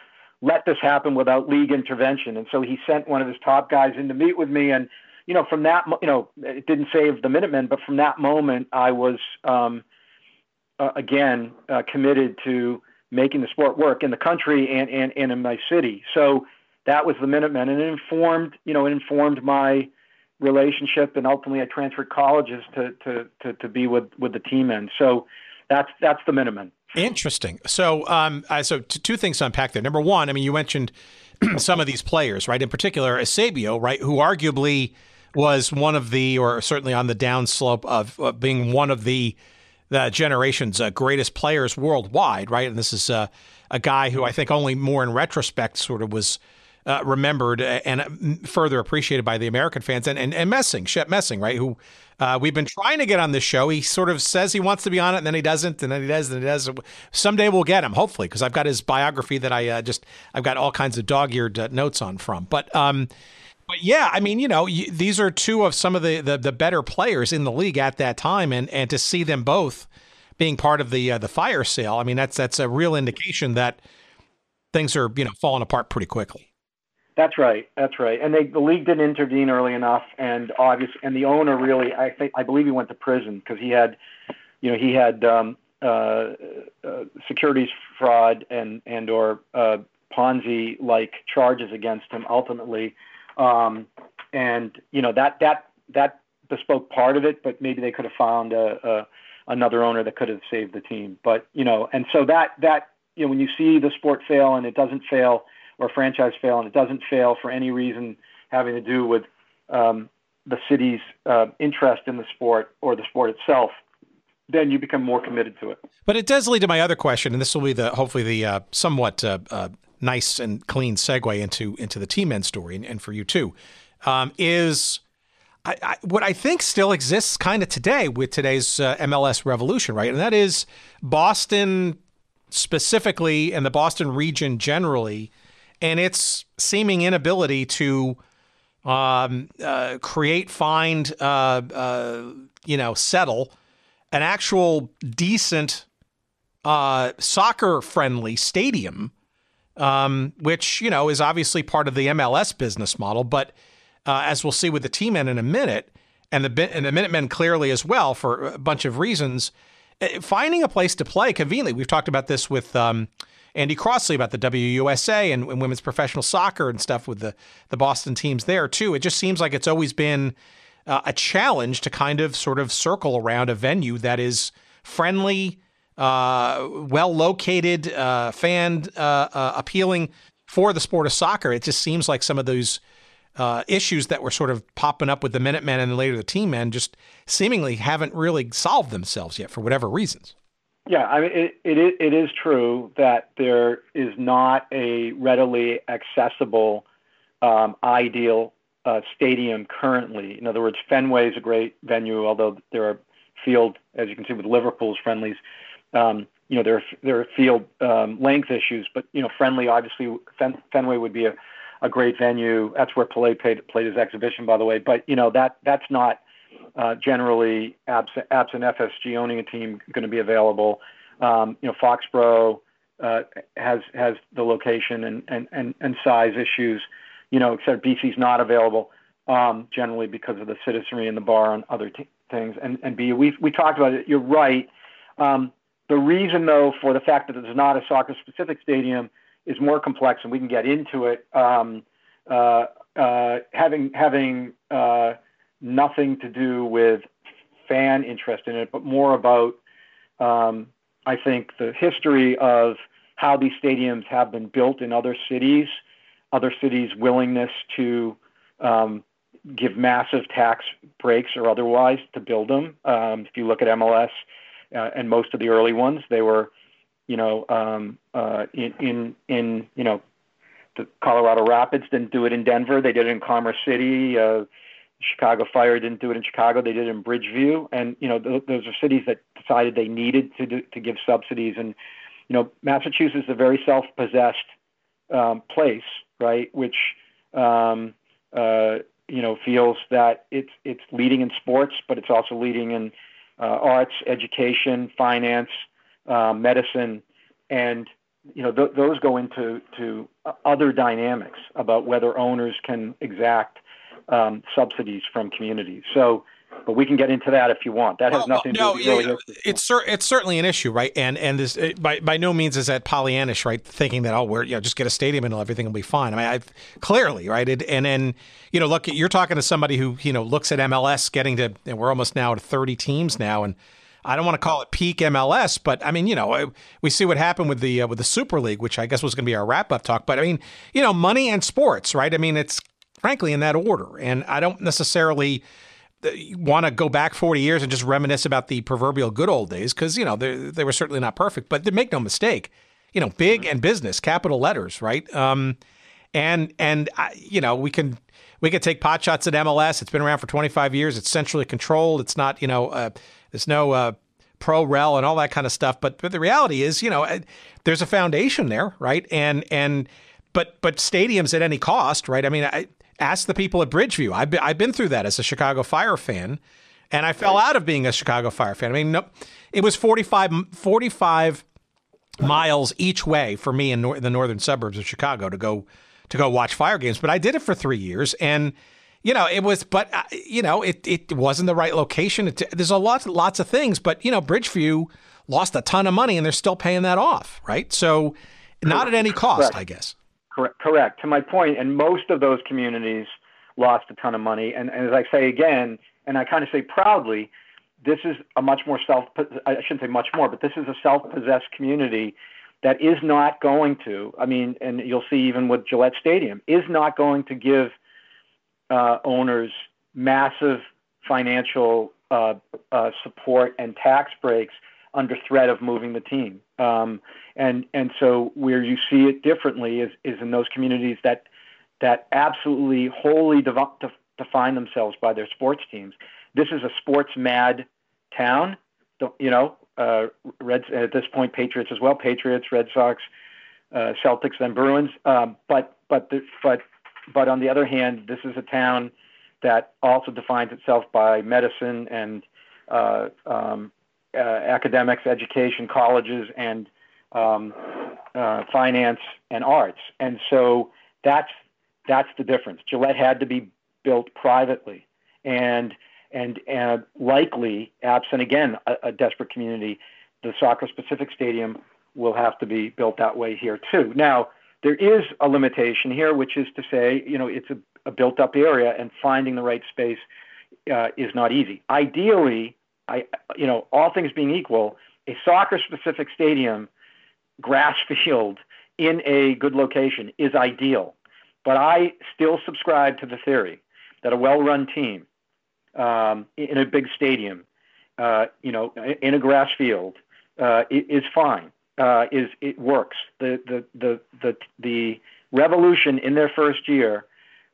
let this happen without league intervention. And so he sent one of his top guys in to meet with me. And, you know, from that, you know, it didn't save the Minutemen, but from that moment, I was, um, uh, again, uh, committed to making the sport work in the country and, and, and in my city. So that was the Minutemen. And it informed, you know, it informed my relationship. And ultimately, I transferred colleges to, to, to, to be with, with the Tea Men. So that's, that's the Minutemen. Interesting. So, um, uh, so t- two things to unpack there. Number one, I mean, you mentioned some of these players, right? In particular, Eusebio, right, who arguably was one of the, or certainly on the downslope of, of being one of the the generation's uh, greatest players worldwide, right? And this is uh, a guy who I think only more in retrospect sort of was uh, remembered and further appreciated by the American fans. And and, and Messing, Shep Messing, right, who uh, we've been trying to get on this show. He sort of says he wants to be on it, and then he doesn't, and then he does, and he does. Someday we'll get him, hopefully, because I've got his biography that I uh, just I've got all kinds of dog-eared uh, notes on from. But um, but yeah, I mean, you know, these are two of some of the, the, the better players in the league at that time, and and to see them both being part of the uh, the fire sale, I mean, that's that's a real indication that things are you know falling apart pretty quickly. That's right. That's right. And they, the league didn't intervene early enough, and obvious, and the owner really, I think, I believe he went to prison because he had, you know, he had um, uh, uh, securities fraud and and or uh, Ponzi like charges against him ultimately, um, and you know that that that bespoke part of it, but maybe they could have found a, a another owner that could have saved the team. But you know, and so that that you know when you see the sport fail and it doesn't fail or franchise fail and it doesn't fail for any reason having to do with um, the city's uh, interest in the sport or the sport itself, then you become more committed to it. But it does lead to my other question, and this will be the hopefully the uh, somewhat uh, uh nice and clean segue into into the Tea Men story, and, and for you too, um, is. I, I, what I think still exists kind of today with today's uh, MLS revolution, right? And that is Boston specifically and the Boston region generally and its seeming inability to um, uh, create, find, uh, uh, you know, settle an actual decent uh, soccer-friendly stadium, um, which you know is obviously part of the MLS business model. But uh, as we'll see with the Tea Men in a minute, and the and the Minutemen clearly as well for a bunch of reasons, eh, finding a place to play conveniently. We've talked about this with. Um, Andy Crossley about the WUSA and, and, women's professional soccer and stuff with the, the Boston teams there, too. It just seems like it's always been uh, a challenge to kind of sort of circle around a venue that is friendly, uh, well located, uh, fan uh, uh, appealing for the sport of soccer. It just seems like some of those. Uh, issues that were sort of popping up with the Minutemen and later the Tea Men just seemingly haven't really solved themselves yet for whatever reasons. Yeah, I mean, it, it, it is true that there is not a readily accessible, um, ideal uh, stadium currently. In other words, Fenway is a great venue, although there are field, as you can see with Liverpool's friendlies, um, you know, there are, there are field um, length issues, but, you know, friendly, obviously, Fen- Fenway would be a, a great venue. That's where Pelé played, played his exhibition, by the way. But, you know, that that's not uh, generally absent, absent FSG owning a team going to be available. Um, you know, Foxborough uh, has has the location and, and, and, and size issues. You know, except BC's not available um, generally because of the citizenry and the bar and other t- things. And and B, we we talked about it. You're right. Um, the reason, though, for the fact that it's not a soccer-specific stadium is more complex, and we can get into it. Um, uh, uh, having having uh, nothing to do with fan interest in it, but more about um, I think the history of how these stadiums have been built in other cities, other cities' willingness to um, give massive tax breaks or otherwise to build them. Um, if you look at MLS uh, and most of the early ones, they were, you know, um, uh, in in in you know, the Colorado Rapids didn't do it in Denver. They did it in Commerce City. Uh, Chicago Fire didn't do it in Chicago. They did it in Bridgeview, and you know th- those are cities that decided they needed to do, to give subsidies. And you know Massachusetts is a very self-possessed um, place, right? Which um, uh, you know feels that it's it's leading in sports, but it's also leading in uh, arts, education, finance, uh, medicine, and you know th- those go into to other dynamics about whether owners can exact um, subsidies from communities. So, but we can get into that if you want. That has well, nothing to no, do with really It's cer- it's certainly an issue, right? And and this it, by by no means is that Pollyannish, right? Thinking that oh, we're you know just get a stadium and everything will be fine. I mean, I've clearly right. It, and and you know, look, you're talking to somebody who you know looks at MLS getting to, and we're almost now to 30 teams now, and I don't want to call it peak MLS, but I mean, you know, we see what happened with the uh, with the Super League, which I guess was going to be our wrap up talk. But I mean, you know, money and sports, right? I mean, it's frankly in that order, and I don't necessarily uh, want to go back 40 years and just reminisce about the proverbial good old days because you know they they were certainly not perfect, but make no mistake, you know, big and business, capital letters, right? Um, and and you know we can we could take pot shots at MLS. It's been around for 25 years. It's centrally controlled. It's not you know. Uh, there's no uh, pro rel and all that kind of stuff. But but the reality is, you know, uh, there's a foundation there, right? And and but but stadiums at any cost, right? I mean, I ask the people at Bridgeview. I've been, I've been through that as a Chicago Fire fan, and I fell out of being a Chicago Fire fan. I mean, no, it was 45, 45 miles each way for me in nor- the northern suburbs of Chicago to go to go watch fire games. But I did it for three years, and you know, it was, but uh, you know, it it wasn't the right location. It, there's a lot lots of things, but you know, Bridgeview lost a ton of money, and they're still paying that off, right? So, not at any cost, correct. I guess. Correct. Correct. To my point, and most of those communities lost a ton of money. And, and as I say again, and I kind of say proudly, this is a much more self. I shouldn't say much more, but this is a self-possessed community that is not going to. I mean, and you'll see even with Gillette Stadium, is not going to give uh, owners massive financial uh, uh, support and tax breaks under threat of moving the team. Um, and and so where you see it differently is is in those communities that that absolutely wholly dev- define themselves by their sports teams. This is a sports mad town. You know, uh, Reds at this point, Patriots as well. Patriots, Red Sox, uh, Celtics, and Bruins. Um, but but the, but but on the other hand, this is a town that also defines itself by medicine and uh, um, uh, academics, education, colleges, and um, uh, finance and arts. And so that's that's the difference. Gillette had to be built privately, and and and likely, absent again a, a desperate community, the soccer specific stadium will have to be built that way here too. Now there is a limitation here, which is to say, you know, it's a, a built up area and finding the right space uh, is not easy. Ideally, I, you know, all things being equal, a soccer specific stadium, grass field in a good location is ideal. But I still subscribe to the theory that a well run team um, in a big stadium, uh, you know, in a grass field uh, is fine uh, is it works. The the the the the revolution in their first year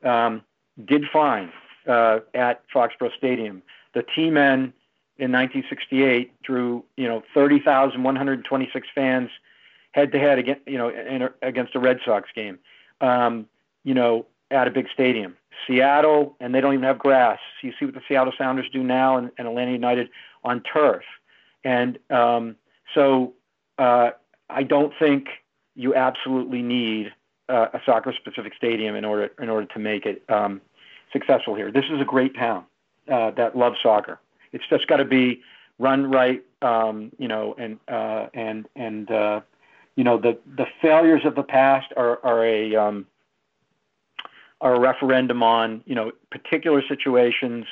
um, did fine uh, at Foxborough Stadium. The Tea Men in 1968 drew you know 30,126 fans head to head against you know in, against a Red Sox game. Um, you know at a big stadium. Seattle, and they don't even have grass. You see what the Seattle Sounders do now, and, and Atlanta United on turf. And um, so uh, I don't think you absolutely need uh, a soccer-specific stadium in order in order to make it um, successful here. This is a great town uh, that loves soccer. It's just got to be run right, um, you know, and uh, and and uh, you know the the failures of the past are are a um, are a referendum on you know particular situations.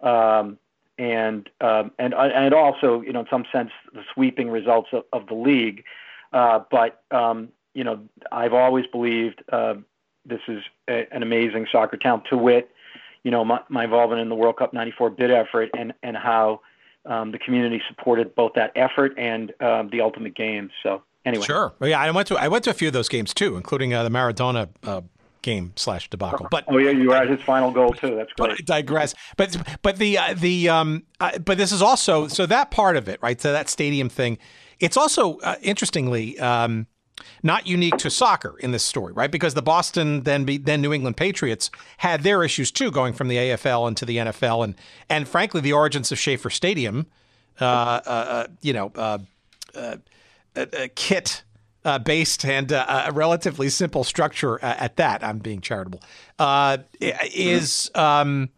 Um, and um, and and also, you know, in some sense, the sweeping results of, of the league. Uh, but um, you know, I've always believed uh, this is a, an amazing soccer town. To wit, you know, my, my involvement in the World Cup '94 bid effort and and how um, the community supported both that effort and um, the ultimate game. So anyway, sure, well, yeah, I went to I went to a few of those games too, including uh, the Maradona uh, game slash debacle. But oh yeah, you were at his final goal too. That's great. But I digress. But but the uh, the um uh, but this is also so that part of it, right? So that stadium thing, it's also uh, interestingly um not unique to soccer in this story, right? Because the Boston then be, then New England Patriots had their issues too, going from the AFL into the NFL, and and frankly, the origins of Schaefer Stadium, uh, uh, uh you know, uh, uh, kit uh, based and a relatively simple structure at that. I'm being charitable. Is um,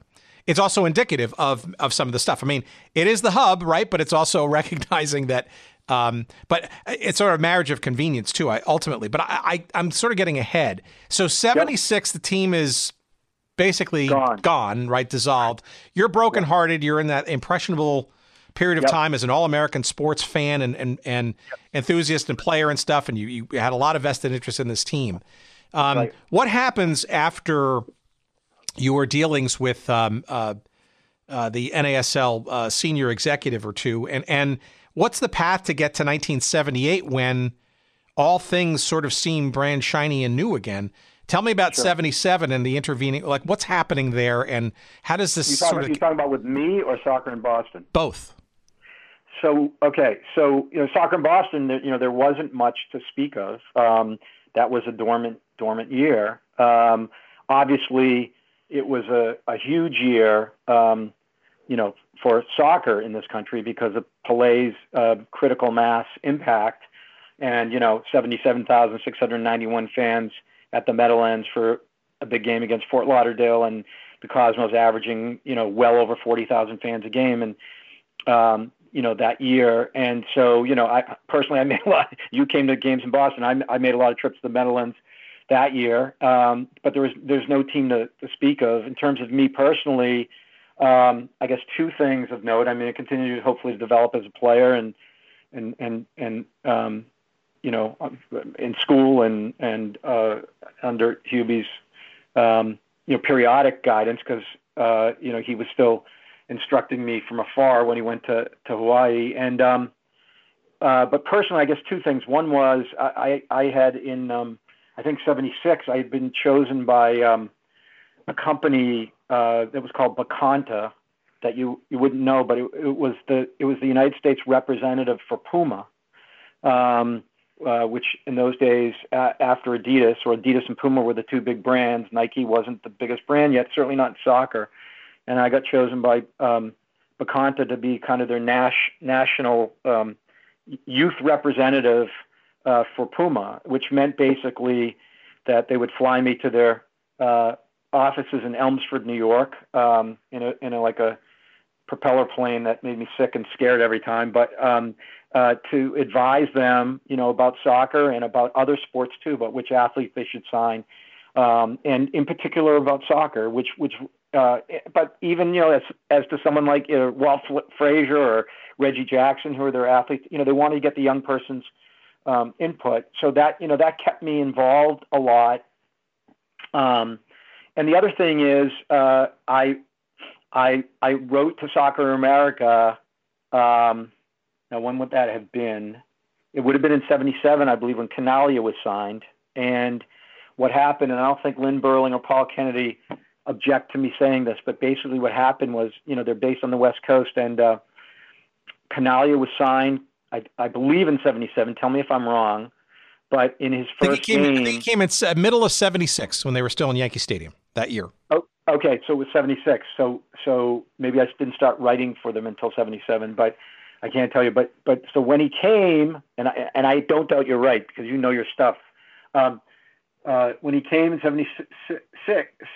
it's also indicative of of some of the stuff. I mean, it is the hub, right? But it's also recognizing that. Um, but it's sort of a marriage of convenience too. I ultimately, but I, I am sort of getting ahead. So 76, yep. the team is basically gone. gone, right? Dissolved. You're brokenhearted. You're in that impressionable period of yep. time as an all-American sports fan and and, and yep. enthusiast and player and stuff, and you, you had a lot of vested interest in this team. Um, right. What happens after your dealings with um, uh, uh, the NASL uh, senior executive or two, and and what's the path to get to 1978 when all things sort of seem brand shiny and new again? Tell me about sure. 77 and the intervening, like what's happening there and how does this you sort of. You talking about with me or soccer in Boston? Both so okay, so you know, soccer in Boston, you know, there wasn't much to speak of. Um, that was a dormant dormant year. Um, obviously, it was a, a huge year, um, you know, for soccer in this country because of Pelé's uh, critical mass impact, and you know, seventy-seven thousand six hundred ninety-one fans at the Meadowlands for a big game against Fort Lauderdale, and the Cosmos averaging, you know, well over forty thousand fans a game, and um, you know that year. And so you know i personally i made a lot you came to games in boston. I, I made a lot of trips to the meadowlands that year. Um, but there was there's no team to, to speak of. In terms of me personally um, i guess two things of note i mean i continue hopefully to develop as a player and and and and um, you know in school and and uh, under hubie's um, you know periodic guidance because uh, you know he was still instructing me from afar when he went to, to Hawaii. And um, uh, but personally, I guess two things. One was I I, I had in um, I think '76 I had been chosen by um, a company uh, that was called Beconta that you you wouldn't know, but it, it was the it was the United States representative for Puma. Um, uh, which in those days, uh, after Adidas, or Adidas and Puma were the two big brands. Nike wasn't the biggest brand yet, certainly not in soccer and I got chosen by um, Beconta to be kind of their nas- national um, youth representative uh, for Puma, which meant basically that they would fly me to their uh, offices in Elmsford, New York, um, in a in a like a propeller plane that made me sick and scared every time, but um, uh, to advise them, you know, about soccer and about other sports too, but which athletes they should sign, um, and in particular about soccer, which which uh, but even you know, as as to someone like you know, Walt Frazier or Reggie Jackson, who are their athletes, you know, they wanted to get the young person's um, input. So that you know that kept me involved a lot. Um, and the other thing is, uh, I I I wrote to Soccer America. Um, now, when would that have been? It would have been in '77, I believe, when Chinaglia was signed. And what happened, and I don't think Lynn Berling or Paul Kennedy object to me saying this, but basically what happened was, you know, they're based on the West Coast, and uh, Chinaglia was signed, I, I believe, in '77. Tell me if I'm wrong. But in his first I think he came, game, I think he came in middle of '76 when they were still in Yankee Stadium. That year? Oh, okay. So it was 76. So so maybe I didn't start writing for them until 77, but I can't tell you. But but so when he came, and I, and I don't doubt you're right because you know your stuff. Um, uh, when he came in 76,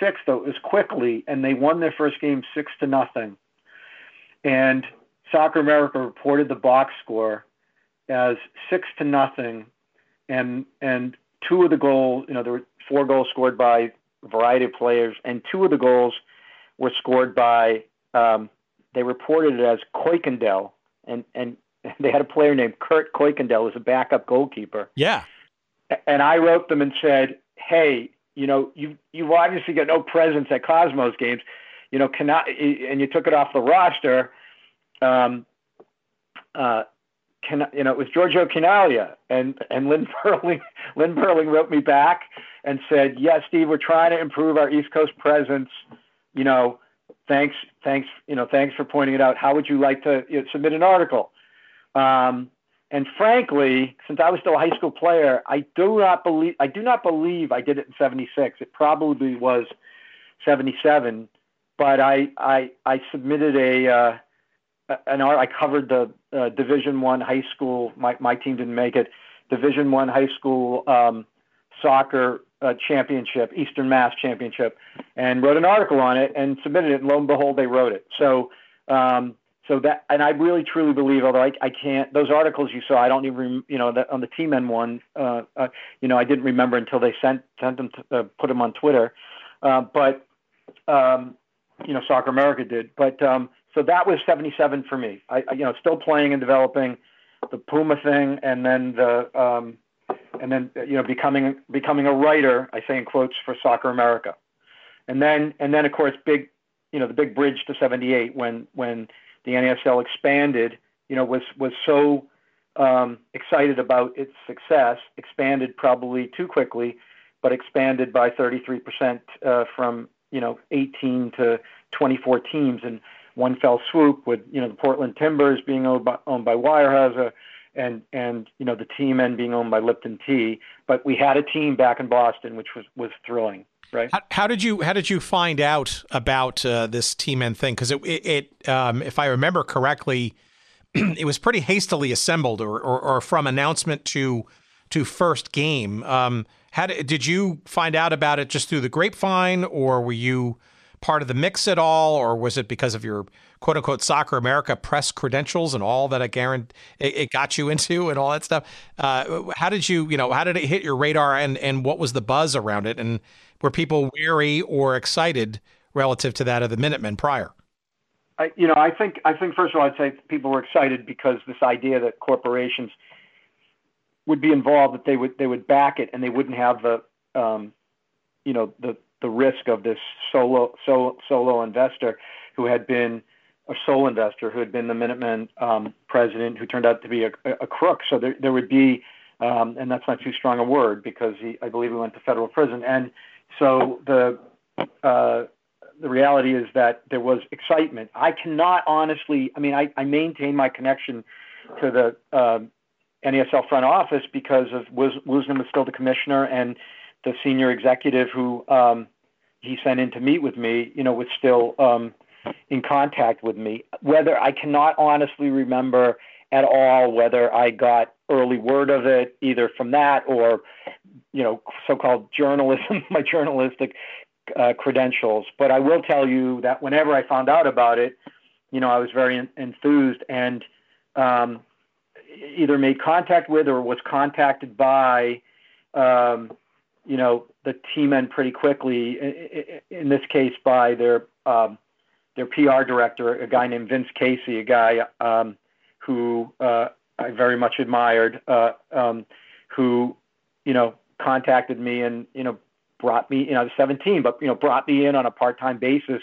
six, though, it was quickly, and they won their first game six to nothing. And Soccer America reported the box score as six to nothing, and and two of the goals, you know, there were four goals scored by variety of players, and two of the goals were scored by. Um, they reported it as Kuykendall, and and they had a player named Kurt Kuykendall as a backup goalkeeper. Yeah. And I wrote them and said, "Hey, you know, you you've obviously got no presence at Cosmos games. You know, cannot, and you took it off the roster. Um, uh, you know, it was Giorgio Chinaglia and and Lynn Berling. Lynn Berling wrote me back and said, "Yes, yeah, Steve, we're trying to improve our East Coast presence. You know, thanks, thanks, you know, thanks for pointing it out. How would you like to you know, submit an article?" Um, and frankly, since I was still a high school player, I do not believe I do not believe I did it in '76. It probably was '77, but I I I submitted a uh, an art. I covered the uh, Division One high school. My my team didn't make it. Division One high school um, soccer uh, championship, Eastern Mass championship, and wrote an article on it and submitted it. And lo and behold, they wrote it. So. Um, so that, and I really truly believe, although I, I can't, those articles you saw, I don't even, you know, the, on the Tea Men one, uh, uh, you know, I didn't remember until they sent sent them, to, uh, put them on Twitter, uh, but, um, you know, Soccer America did. But um, so that was 77 for me. I, I, you know, still playing and developing the Puma thing, and then the, um, and then you know, becoming becoming a writer. I say in quotes for Soccer America, and then and then of course, big, you know, the big bridge to 78 when when the NASL expanded, you know, was was so um, excited about its success, expanded probably too quickly, but expanded by 33% uh, from you know 18 to 24 teams in one fell swoop. With you know the Portland Timbers being owned by, owned by Weyerhaeuser, and and you know the Tea Men being owned by Lipton Tea. But we had a team back in Boston, which was was thrilling right? How, how, did you how did you find out about uh, this Tea Men thing? Because it, it, it um, if I remember correctly, it was pretty hastily assembled, or, or, or from announcement to to first game. Um, how did, did you find out about it just through the grapevine, or were you part of the mix at all, or was it because of your quote unquote Soccer America press credentials and all that I guarantee it, it got you into and all that stuff? Uh, how did you, you know, how did it hit your radar, and and what was the buzz around it, and were people weary or excited relative to that of the Minutemen prior? I, you know, I think I think first of all, I'd say people were excited because this idea that corporations would be involved, that they would they would back it, and they wouldn't have the, um, you know, the the risk of this solo solo, solo investor who had been a sole investor who had been the Minutemen um, president, who turned out to be a, a crook. So there there would be, um, and that's not too strong a word because he I believe he went to federal prison and so the uh, the reality is that there was excitement. I cannot honestly. I mean, I, I maintain my connection to the uh, NASL front office because of Woosnam was still the commissioner and the senior executive who um, he sent in to meet with me. You know, was still um, in contact with me. Whether I cannot honestly remember at all whether I got early word of it either from that or you know so-called journalism my journalistic uh, credentials but i will tell you that whenever i found out about it you know i was very en- enthused and um, either made contact with or was contacted by um, you know the Tea Men pretty quickly in this case by their um, their pr director a guy named vince casey a guy um, who uh, I very much admired, uh, um, who, you know, contacted me and, you know, brought me, you know, I was 17, but, you know, brought me in on a part-time basis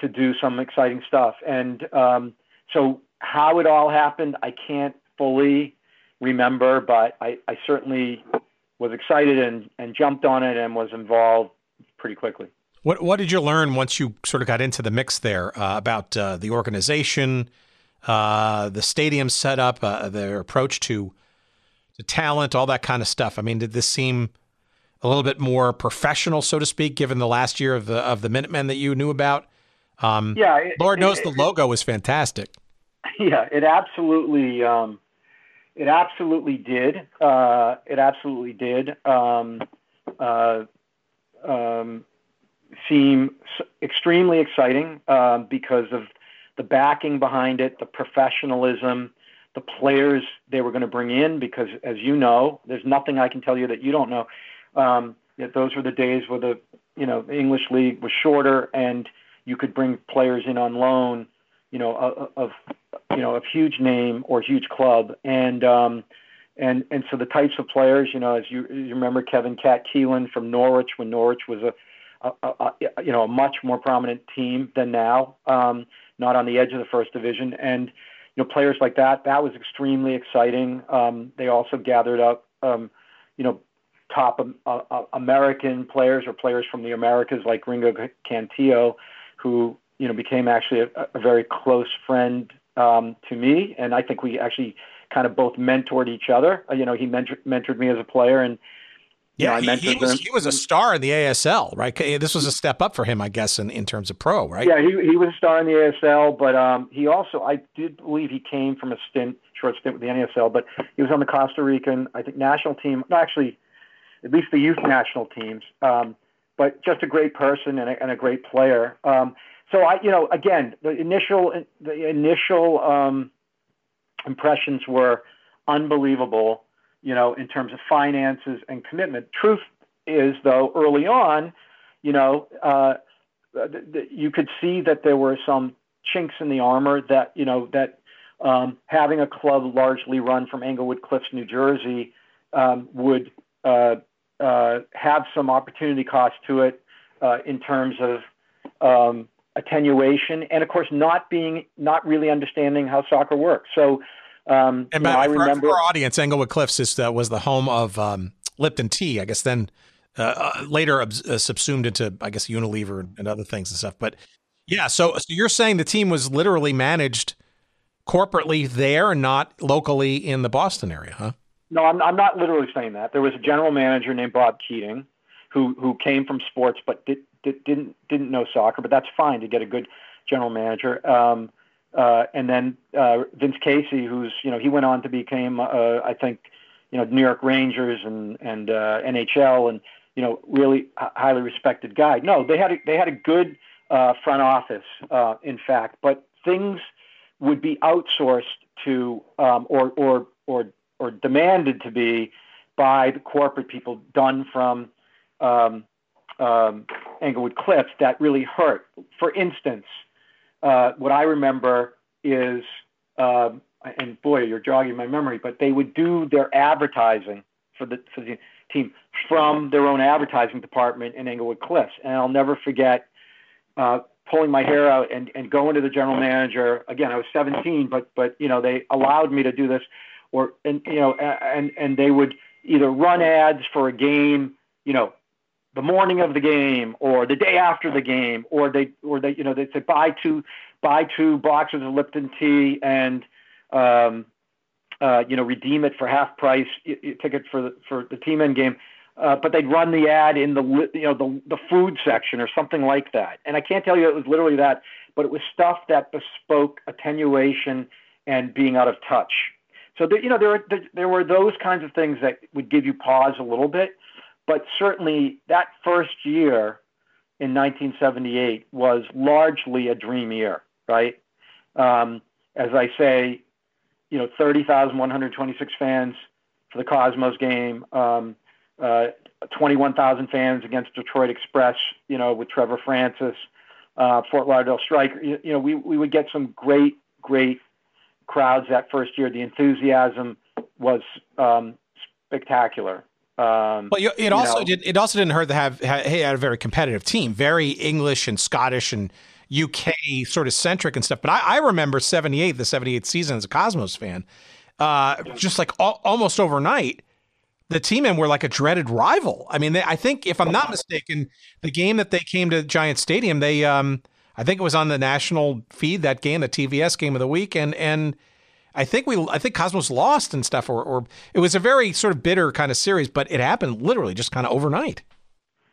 to do some exciting stuff. And um, so how it all happened, I can't fully remember, but I, I certainly was excited and, and jumped on it and was involved pretty quickly. What, what did you learn once you sort of got into the mix there uh, about uh, the organization, uh, the stadium setup, uh, their approach to to talent, all that kind of stuff. I mean, did this seem a little bit more professional, so to speak, given the last year of the of the Minutemen that you knew about. Um, yeah, it, Lord it, knows it, the logo was fantastic. Yeah, it absolutely, um, it absolutely did. Uh, it absolutely did um, uh, um, seem extremely exciting uh, because of the backing behind it, the professionalism, the players they were going to bring in. Because, as you know, there's nothing I can tell you that you don't know. Um, those were the days where the you know English league was shorter and you could bring players in on loan, you know, of, you know of huge name or huge club, and um, and and so the types of players, you know, as you, you remember Kevin Cat Keelan from Norwich when Norwich was a, a, a, you know a much more prominent team than now, um, not on the edge of the first division, and you know players like that. That was extremely exciting. Um, they also gathered up, um, you know, top uh, American players or players from the Americas like Ringo Cantillo, who you know became actually a, a very close friend um, to me, and I think we actually kind of both mentored each other. Uh, you know, he mentored, mentored me as a player, and yeah, know, he, he, was he was a star in the ASL, right? This was a step up for him, I guess, in, in terms of pro, right? Yeah, he he was a star in the ASL, but um, he also I did believe he came from a stint, short stint with the NASL, but he was on the Costa Rican, I think, national team. No, actually, at least the youth national teams. Um, but just a great person and a, and a great player. Um, so I, you know, again, the initial the initial um, impressions were unbelievable. You know, in terms of finances and commitment. Truth is, though, early on, you know, uh, you could see that there were some chinks in the armor that you know that um, having a club largely run from Englewood Cliffs, New Jersey, um, would uh, uh, have some opportunity cost to it uh, in terms of um, attenuation, and of course, not being not really understanding how soccer works. So, um, and know, I remember for our audience, Englewood Cliffs is, uh, was the home of um, Lipton Tea. I guess then uh, uh, later uh, subsumed into I guess Unilever and other things and stuff. But yeah, so, so you're saying the team was literally managed corporately there, not locally in the Boston area, huh? No, I'm, I'm not literally saying that. There was a general manager named Bob Keating, who who came from sports but did, did, didn't didn't know soccer. But that's fine to get a good general manager. Um, uh, and then uh, Vince Casey, who's you know he went on to become uh, I think you know New York Rangers and and uh, NHL and you know really h- highly respected guy. No, they had a, they had a good uh, front office, uh, in fact, but things would be outsourced to um, or or or or demanded to be by the corporate people done from um, um, Englewood Cliffs that really hurt. For instance, uh, what I remember is, uh, and boy, you're jogging my memory, but they would do their advertising for the, for the team from their own advertising department in Englewood Cliffs. And I'll never forget uh, pulling my hair out and, and going to the general manager. Again, I was 17, but but you know they allowed me to do this or and you know and and they would either run ads for a game, you know, the morning of the game or the day after the game, or they or they you know they say buy two buy two boxes of Lipton tea and um, uh, you know redeem it for half price ticket for the, for the Tea Men game. Uh, but they'd run the ad in the you know the the food section or something like that. And I can't tell you it was literally that, but it was stuff that bespoke attenuation and being out of touch. So there, you know, there were there were those kinds of things that would give you pause a little bit, but certainly that first year in 1978 was largely a dream year, right? Um, as I say, you know, 30,126 fans for the Cosmos game, um, uh, 21,000 fans against Detroit Express, you know, with Trevor Francis, uh, Fort Lauderdale Striker. You, you know, we, we would get some great, great crowds that first year. The enthusiasm was um, spectacular. Um, but it also know. did. It also didn't hurt to have. Hey, had a very competitive team, very English and Scottish and UK sort of centric and stuff. But I, I remember '78, the '78 season as a Cosmos fan, uh, just like al- almost overnight, the Tea Men were like a dreaded rival. I mean, they, I think if I'm not mistaken, the game that they came to Giant Stadium, they um, I think it was on the national feed that game, the TVS game of the week, and and I think we, I think Cosmos lost and stuff, or, or it was a very sort of bitter kind of series, but it happened literally just kind of overnight.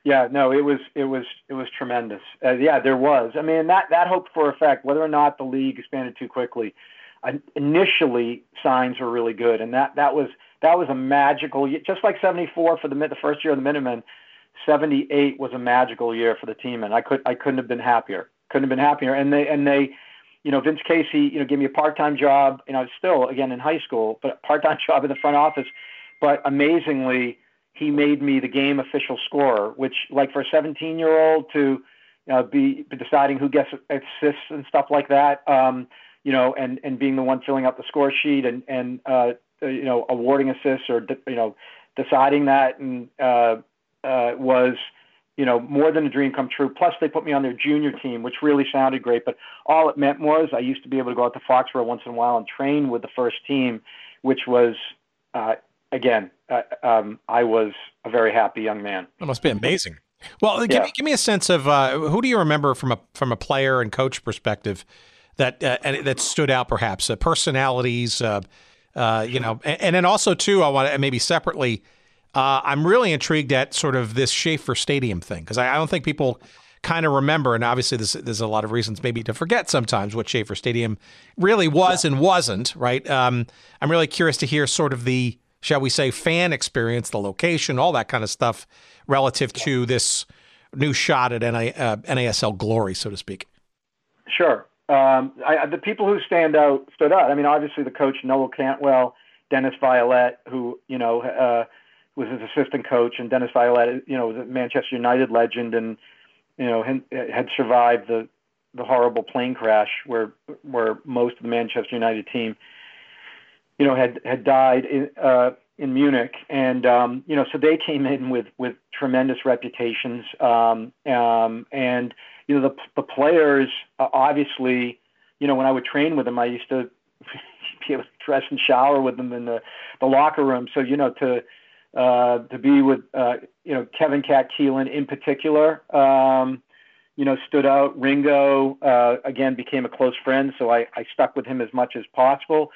Yeah, no, it was it was it was tremendous. Uh, yeah, there was. I mean, that that hoped for effect. Whether or not the league expanded too quickly, uh, initially signs were really good, and that that was that was a magical. Just like '74 for the the first year of the Minutemen, '78 was a magical year for the team, and I could I couldn't have been happier. Couldn't have been happier. And they and they, you know, Vince Casey, you know, gave me a part time job. You know, still again in high school, but a part time job in the front office. But amazingly he made me the game official scorer, which, like for a 17 year old to uh, be, be deciding who gets assists and stuff like that, um, you know, and, and being the one filling out the score sheet and, and uh, uh you know, awarding assists or, you know, deciding that and uh, uh, was, you know, more than a dream come true. Plus, they put me on their junior team, which really sounded great. But all it meant was I used to be able to go out to Foxborough once in a while and train with the first team, which was uh, again, uh, um, I was a very happy young man. That must be amazing. Well, give, yeah. me, give me a sense of uh, who do you remember from a from a player and coach perspective that uh, that stood out, perhaps uh, personalities, uh, uh, you know, and, and, then also too, I want to maybe separately. I'm really intrigued at sort of this Schaefer Stadium thing because I, I, don't think people kind of remember, and obviously there's, there's a lot of reasons maybe to forget sometimes what Schaefer Stadium really was yeah. and wasn't. Right. Um, I'm really curious to hear sort of the shall we say, fan experience, the location, all that kind of stuff relative to this new shot at NA, uh, NASL glory, so to speak? Sure. Um, I, the people who stand out stood out. I mean, obviously the coach Noel Cantwell, Dennis Viollet, who you know uh, was his assistant coach, and Dennis Viollet, you know, was a Manchester United legend, and you know had survived the the horrible plane crash where where most of the Manchester United team you know, had had died in, uh, in Munich, and um, you know, so they came in with with tremendous reputations, um, um, and you know, the the players uh, obviously, you know, when I would train with them, I used to be able to dress and shower with them in the the locker room. So you know, to uh, to be with uh, you know Kevin Cat Keelan in particular. Um, you know, stood out. Ringo, uh, again, became a close friend, so I, I stuck with him as much as possible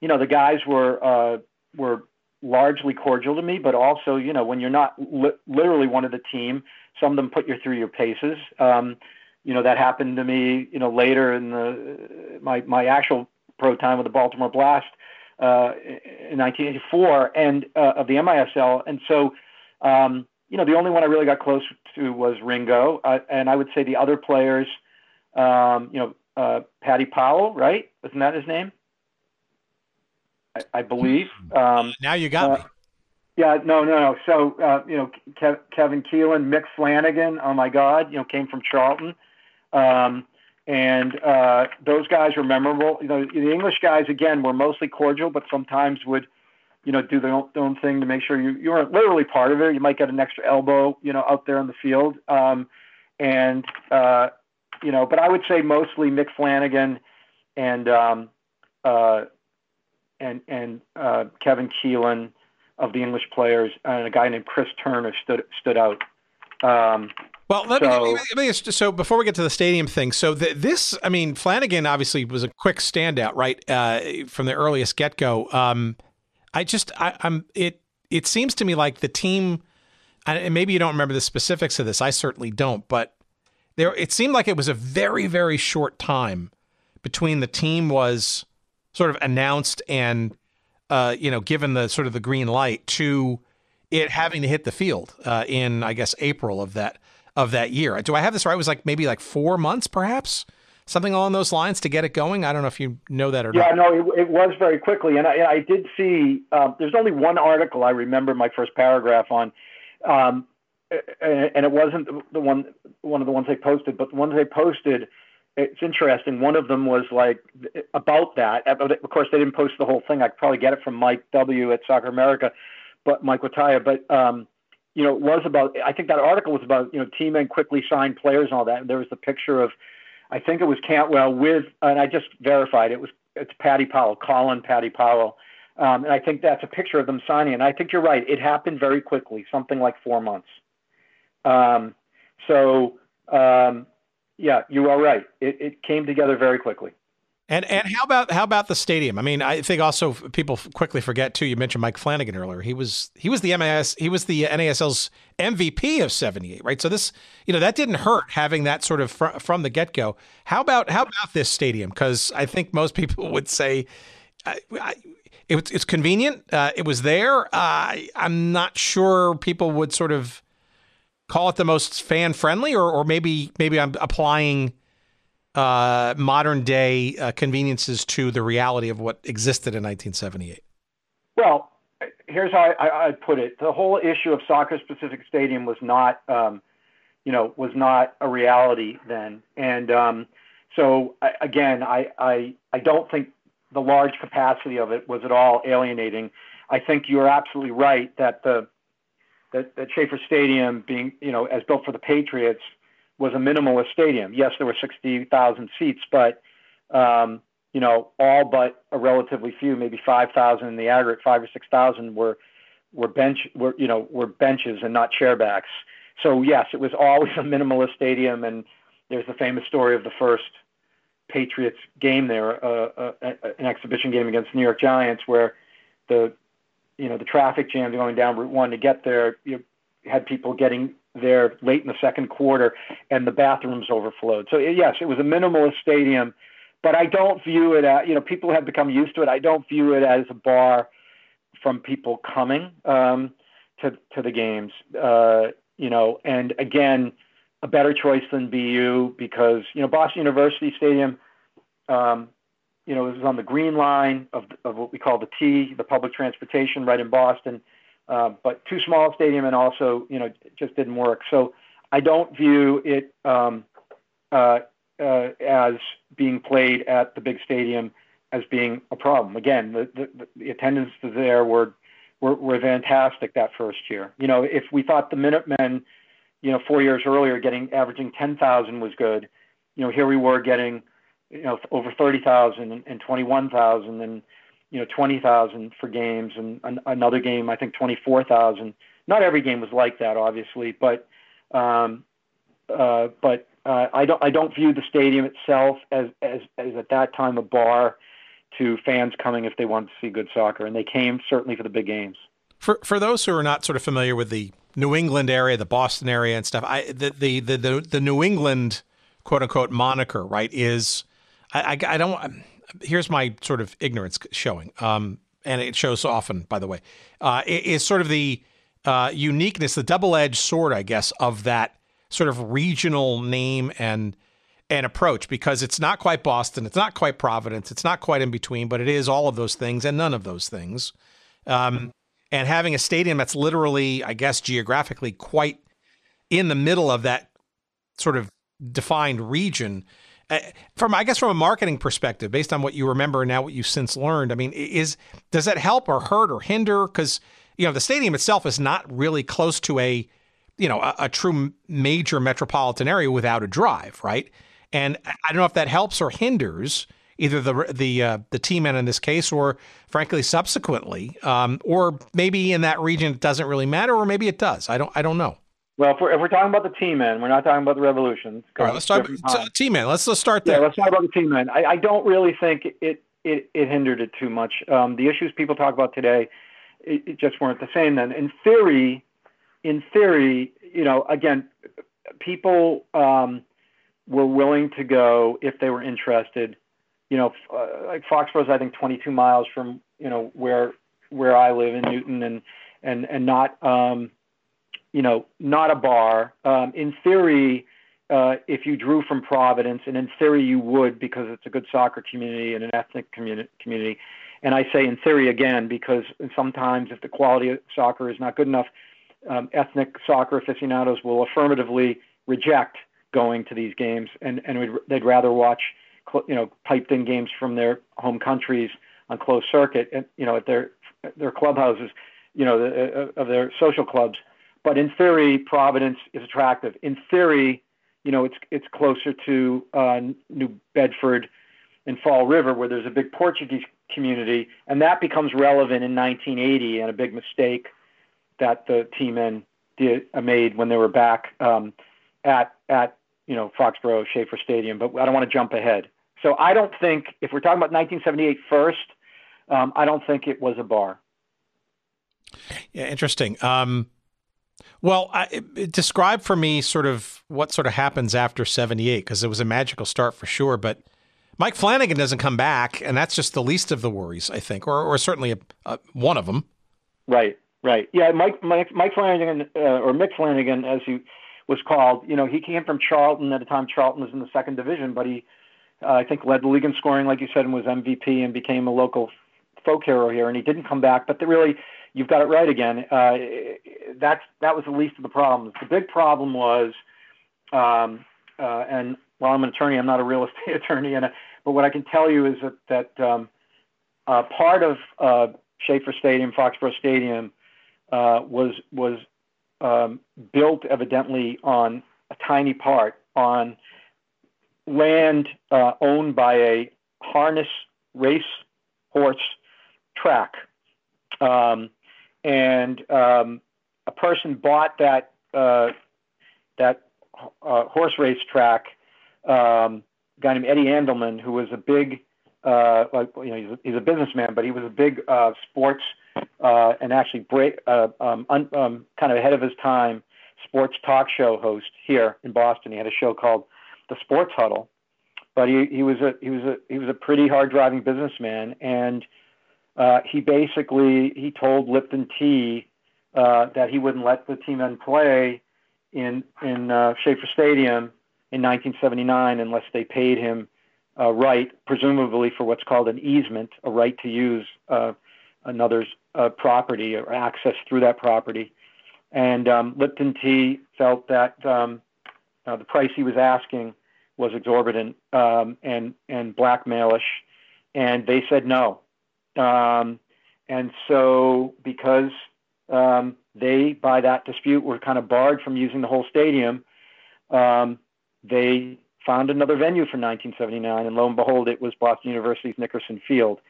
you know, the guys were uh, were largely cordial to me, but also, you know, when you're not li- literally one of the team, some of them put you through your paces. Um, you know, that happened to me, you know, later in the my my actual pro time with the Baltimore Blast uh, in 1984 and uh, of the MISL, and so. Um, you know, the only one I really got close to was Ringo, uh, and I would say the other players, um, you know, uh, Paddy Powell, right? Isn't that his name? I, I believe. Um, now you got uh, me. Yeah, no, no, no. So, uh, you know, Kev, Kevin Keelan, Mick Flanagan, oh my God, you know, came from Charlton. Um, and uh, those guys were memorable. You know, the English guys, again, were mostly cordial, but sometimes would, you know, do their own, their own thing to make sure you, you weren't literally part of it. You might get an extra elbow, you know, out there in the field. Um, and, uh, you know, but I would say mostly Mick Flanagan and, um, uh, and and uh, Kevin Keelan of the English players, and a guy named Chris Turner stood stood out. Um, well, let, so, me, let, me, so before we get to the stadium thing, so the, this, I mean, Flanagan obviously was a quick standout, right, uh, from the earliest get go. Um, I just, I, am it. It seems to me like the team, and maybe you don't remember the specifics of this. I certainly don't, but there, it seemed like it was a very, very short time between the team was sort of announced and uh, you know given the sort of the green light to it having to hit the field uh, in I guess April of that of that year. Do I have this right? It was like maybe like four months, perhaps something along those lines to get it going. I don't know if you know that or yeah, not. Yeah, no, it, it, was very quickly, and I, I did see. Um, there's only one article I remember my first paragraph on. Um, and it wasn't the one one of the ones they posted, but the ones they posted it's interesting. One of them was like about that. Of course, they didn't post the whole thing. I could probably get it from Mike W at Soccer America, but Mike Wataya. But um, you know, it was about. I think that article was about you know Tea Men quickly signed players and all that. And there was the picture of, I think it was Cantwell with, and I just verified it was it's Paddy Powell, Colin Paddy Powell. Um, and I think that's a picture of them signing. And I think you're right. It happened very quickly, something like four months. Um, so um, yeah, you are right. It, it came together very quickly. And and how about how about the stadium? I mean, I think also people quickly forget too. You mentioned Mike Flanagan earlier. He was he was the MAS he was the NASL's MVP of '78, right? So this you know that didn't hurt having that sort of fr- from the get go. How about how about this stadium? Because I think most people would say. I, I, it, it's convenient. Uh, it was there. Uh, I'm not sure people would sort of call it the most fan friendly, or, or maybe maybe I'm applying uh, modern day uh, conveniences to the reality of what existed in 1978? Well, here's how I, would put it: the whole issue of Soccer Specific Stadium was not, um, you know, was not a reality then, and um, so I, again, I, I I don't think the large capacity of it was at all alienating. I think you're absolutely right that the that, that Schaefer Stadium being, you know, as built for the Patriots, was a minimalist stadium. Yes, there were 60,000 seats, but um, you know, all but a relatively few, maybe 5,000 in the aggregate, five or 6,000 were were bench were you know were benches and not chairbacks. So yes, it was always a minimalist stadium, and there's the famous story of the first Patriots game there, uh, uh, an exhibition game against the New York Giants, where the you know the traffic jam going down Route One to get there. You had people getting there late in the second quarter, and the bathrooms overflowed. So yes, it was a minimalist stadium, but I don't view it as you know people have become used to it. I don't view it as a bar from people coming um, to to the games. Uh, you know, and again, a better choice than BU because you know Boston University Stadium. Um, you know, it was on the green line of, of what we call the T, the public transportation right in Boston. Uh, but too small a stadium and also you know just didn't work. So I don't view it um, uh, uh, as being played at the big stadium as being a problem. Again, the, the, the attendance there were, were were fantastic that first year. You know, if we thought the Minutemen, you know, four years earlier getting averaging ten thousand was good, you know, here we were getting you know over thirty thousand and, and twenty one thousand and you know, 20,000 for games and an, another game, I think 24,000. Not every game was like that, obviously, but, um, uh, but uh, I don't, I don't view the stadium itself as, as, as at that time a bar to fans coming if they wanted to see good soccer. And they came certainly for the big games. For, for those who are not sort of familiar with the New England area, the Boston area and stuff, I, the, the, the, the, the New England quote unquote moniker, right, is, I, I, I don't, here's my sort of ignorance showing, um, and it shows often, by the way, uh, is sort of the uh, uniqueness, the double-edged sword, I guess, of that sort of regional name and and approach because it's not quite Boston, it's not quite Providence, it's not quite in between, but it is all of those things and none of those things. Um, and having a stadium that's literally, I guess, geographically quite in the middle of that sort of defined region from I guess from a marketing perspective, based on what you remember and now what you've since learned, I mean, is does that help or hurt or hinder? Because you know the stadium itself is not really close to a you know a, a true major metropolitan area without a drive, right? And I don't know if that helps or hinders either the the uh, the team in this case, or frankly, subsequently, um, or maybe in that region it doesn't really matter, or maybe it does. I don't I don't know. Well, if we're, if we're talking about the Tea Men, we're not talking about the revolutions. All right, let's talk about Tea Men. Let's let's start there. Yeah, let's talk about the Tea Men. I, I don't really think it, it it hindered it too much. Um, the issues people talk about today, it, it just weren't the same then. In theory, in theory, you know, again, people um, were willing to go if they were interested. You know, uh, like Foxborough's, I think 22 miles from you know where where I live in Newton, and and and not. Um, you know, not a bar. Um, in theory, uh, if you drew from Providence, and in theory you would because it's a good soccer community and an ethnic communi- community. And I say in theory again because sometimes if the quality of soccer is not good enough, um, ethnic soccer aficionados will affirmatively reject going to these games, and and they'd rather watch, you know, piped-in games from their home countries on closed circuit, and you know, at their their clubhouses, you know, the, uh, of their social clubs. But in theory, Providence is attractive. In theory, you know, it's it's closer to uh, New Bedford and Fall River, where there's a big Portuguese community, and that becomes relevant in 1980, and a big mistake that the Tea Men did uh, made when they were back um, at at you know Foxborough Schaefer Stadium. But I don't want to jump ahead. So I don't think if we're talking about 1978 first, um, I don't think it was a bar. Yeah, interesting. Um, well, I, describe for me sort of what sort of happens after 78 because it was a magical start for sure. But Mike Flanagan doesn't come back, and that's just the least of the worries, I think, or, or certainly a, a, one of them. Right, right. Yeah, Mike, Mike, Mike Flanagan, uh, or Mick Flanagan, as he was called, you know, he came from Charlton at a time Charlton was in the second division, but he, uh, I think, led the league in scoring, like you said, and was MVP and became a local folk hero here. And he didn't come back, but really, you've got it right again. Uh, that's that was the least of the problems. The big problem was, um, uh, and while I'm an attorney, I'm not a real estate attorney, and but what I can tell you is that that um, uh, part of uh, Schaefer Stadium, Foxborough Stadium, uh, was was um, built evidently on a tiny part on land uh, owned by a harness race horse track. Um, and um, a person bought that uh, that uh, horse race track. Um, a guy named Eddie Andelman, who was a big, uh, like you know, he's a, he's a businessman, but he was a big uh, sports uh, and actually break, uh, um, un, um, kind of ahead of his time sports talk show host here in Boston. He had a show called The Sports Huddle, but he, he was a he was a he was a pretty hard driving businessman, and uh, he basically he told Lipton Tea uh, that he wouldn't let the team play in in uh, Schaefer Stadium in 1979 unless they paid him uh, right, presumably for what's called an easement, a right to use uh, another's uh, property or access through that property. And um, Lipton Tea felt that um, uh, the price he was asking was exorbitant um, and and blackmailish, and they said no. Um, and so, because um, they, by that dispute, were kind of barred from using the whole stadium, um, they found another venue for 1979, and lo and behold, it was Boston University's Nickerson Field.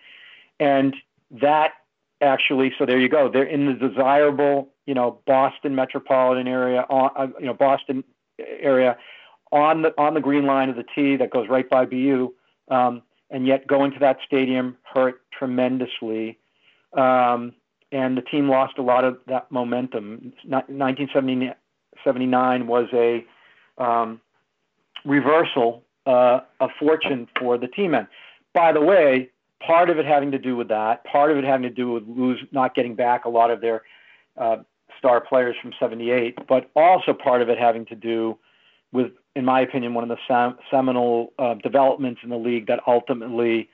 And that actually, so there you go. They're in the desirable, you know, Boston metropolitan area, uh, you know, Boston area, on the on the green line of the T that goes right by BU. Um, and yet going to that stadium hurt tremendously. Um, and the team lost a lot of that momentum. 1979 was a um, reversal uh, of fortune for the team. And by the way, part of it having to do with that, part of it having to do with lose not getting back a lot of their uh, star players from 78, but also part of it having to do with, in my opinion, one of the sem- seminal uh, developments in the league that ultimately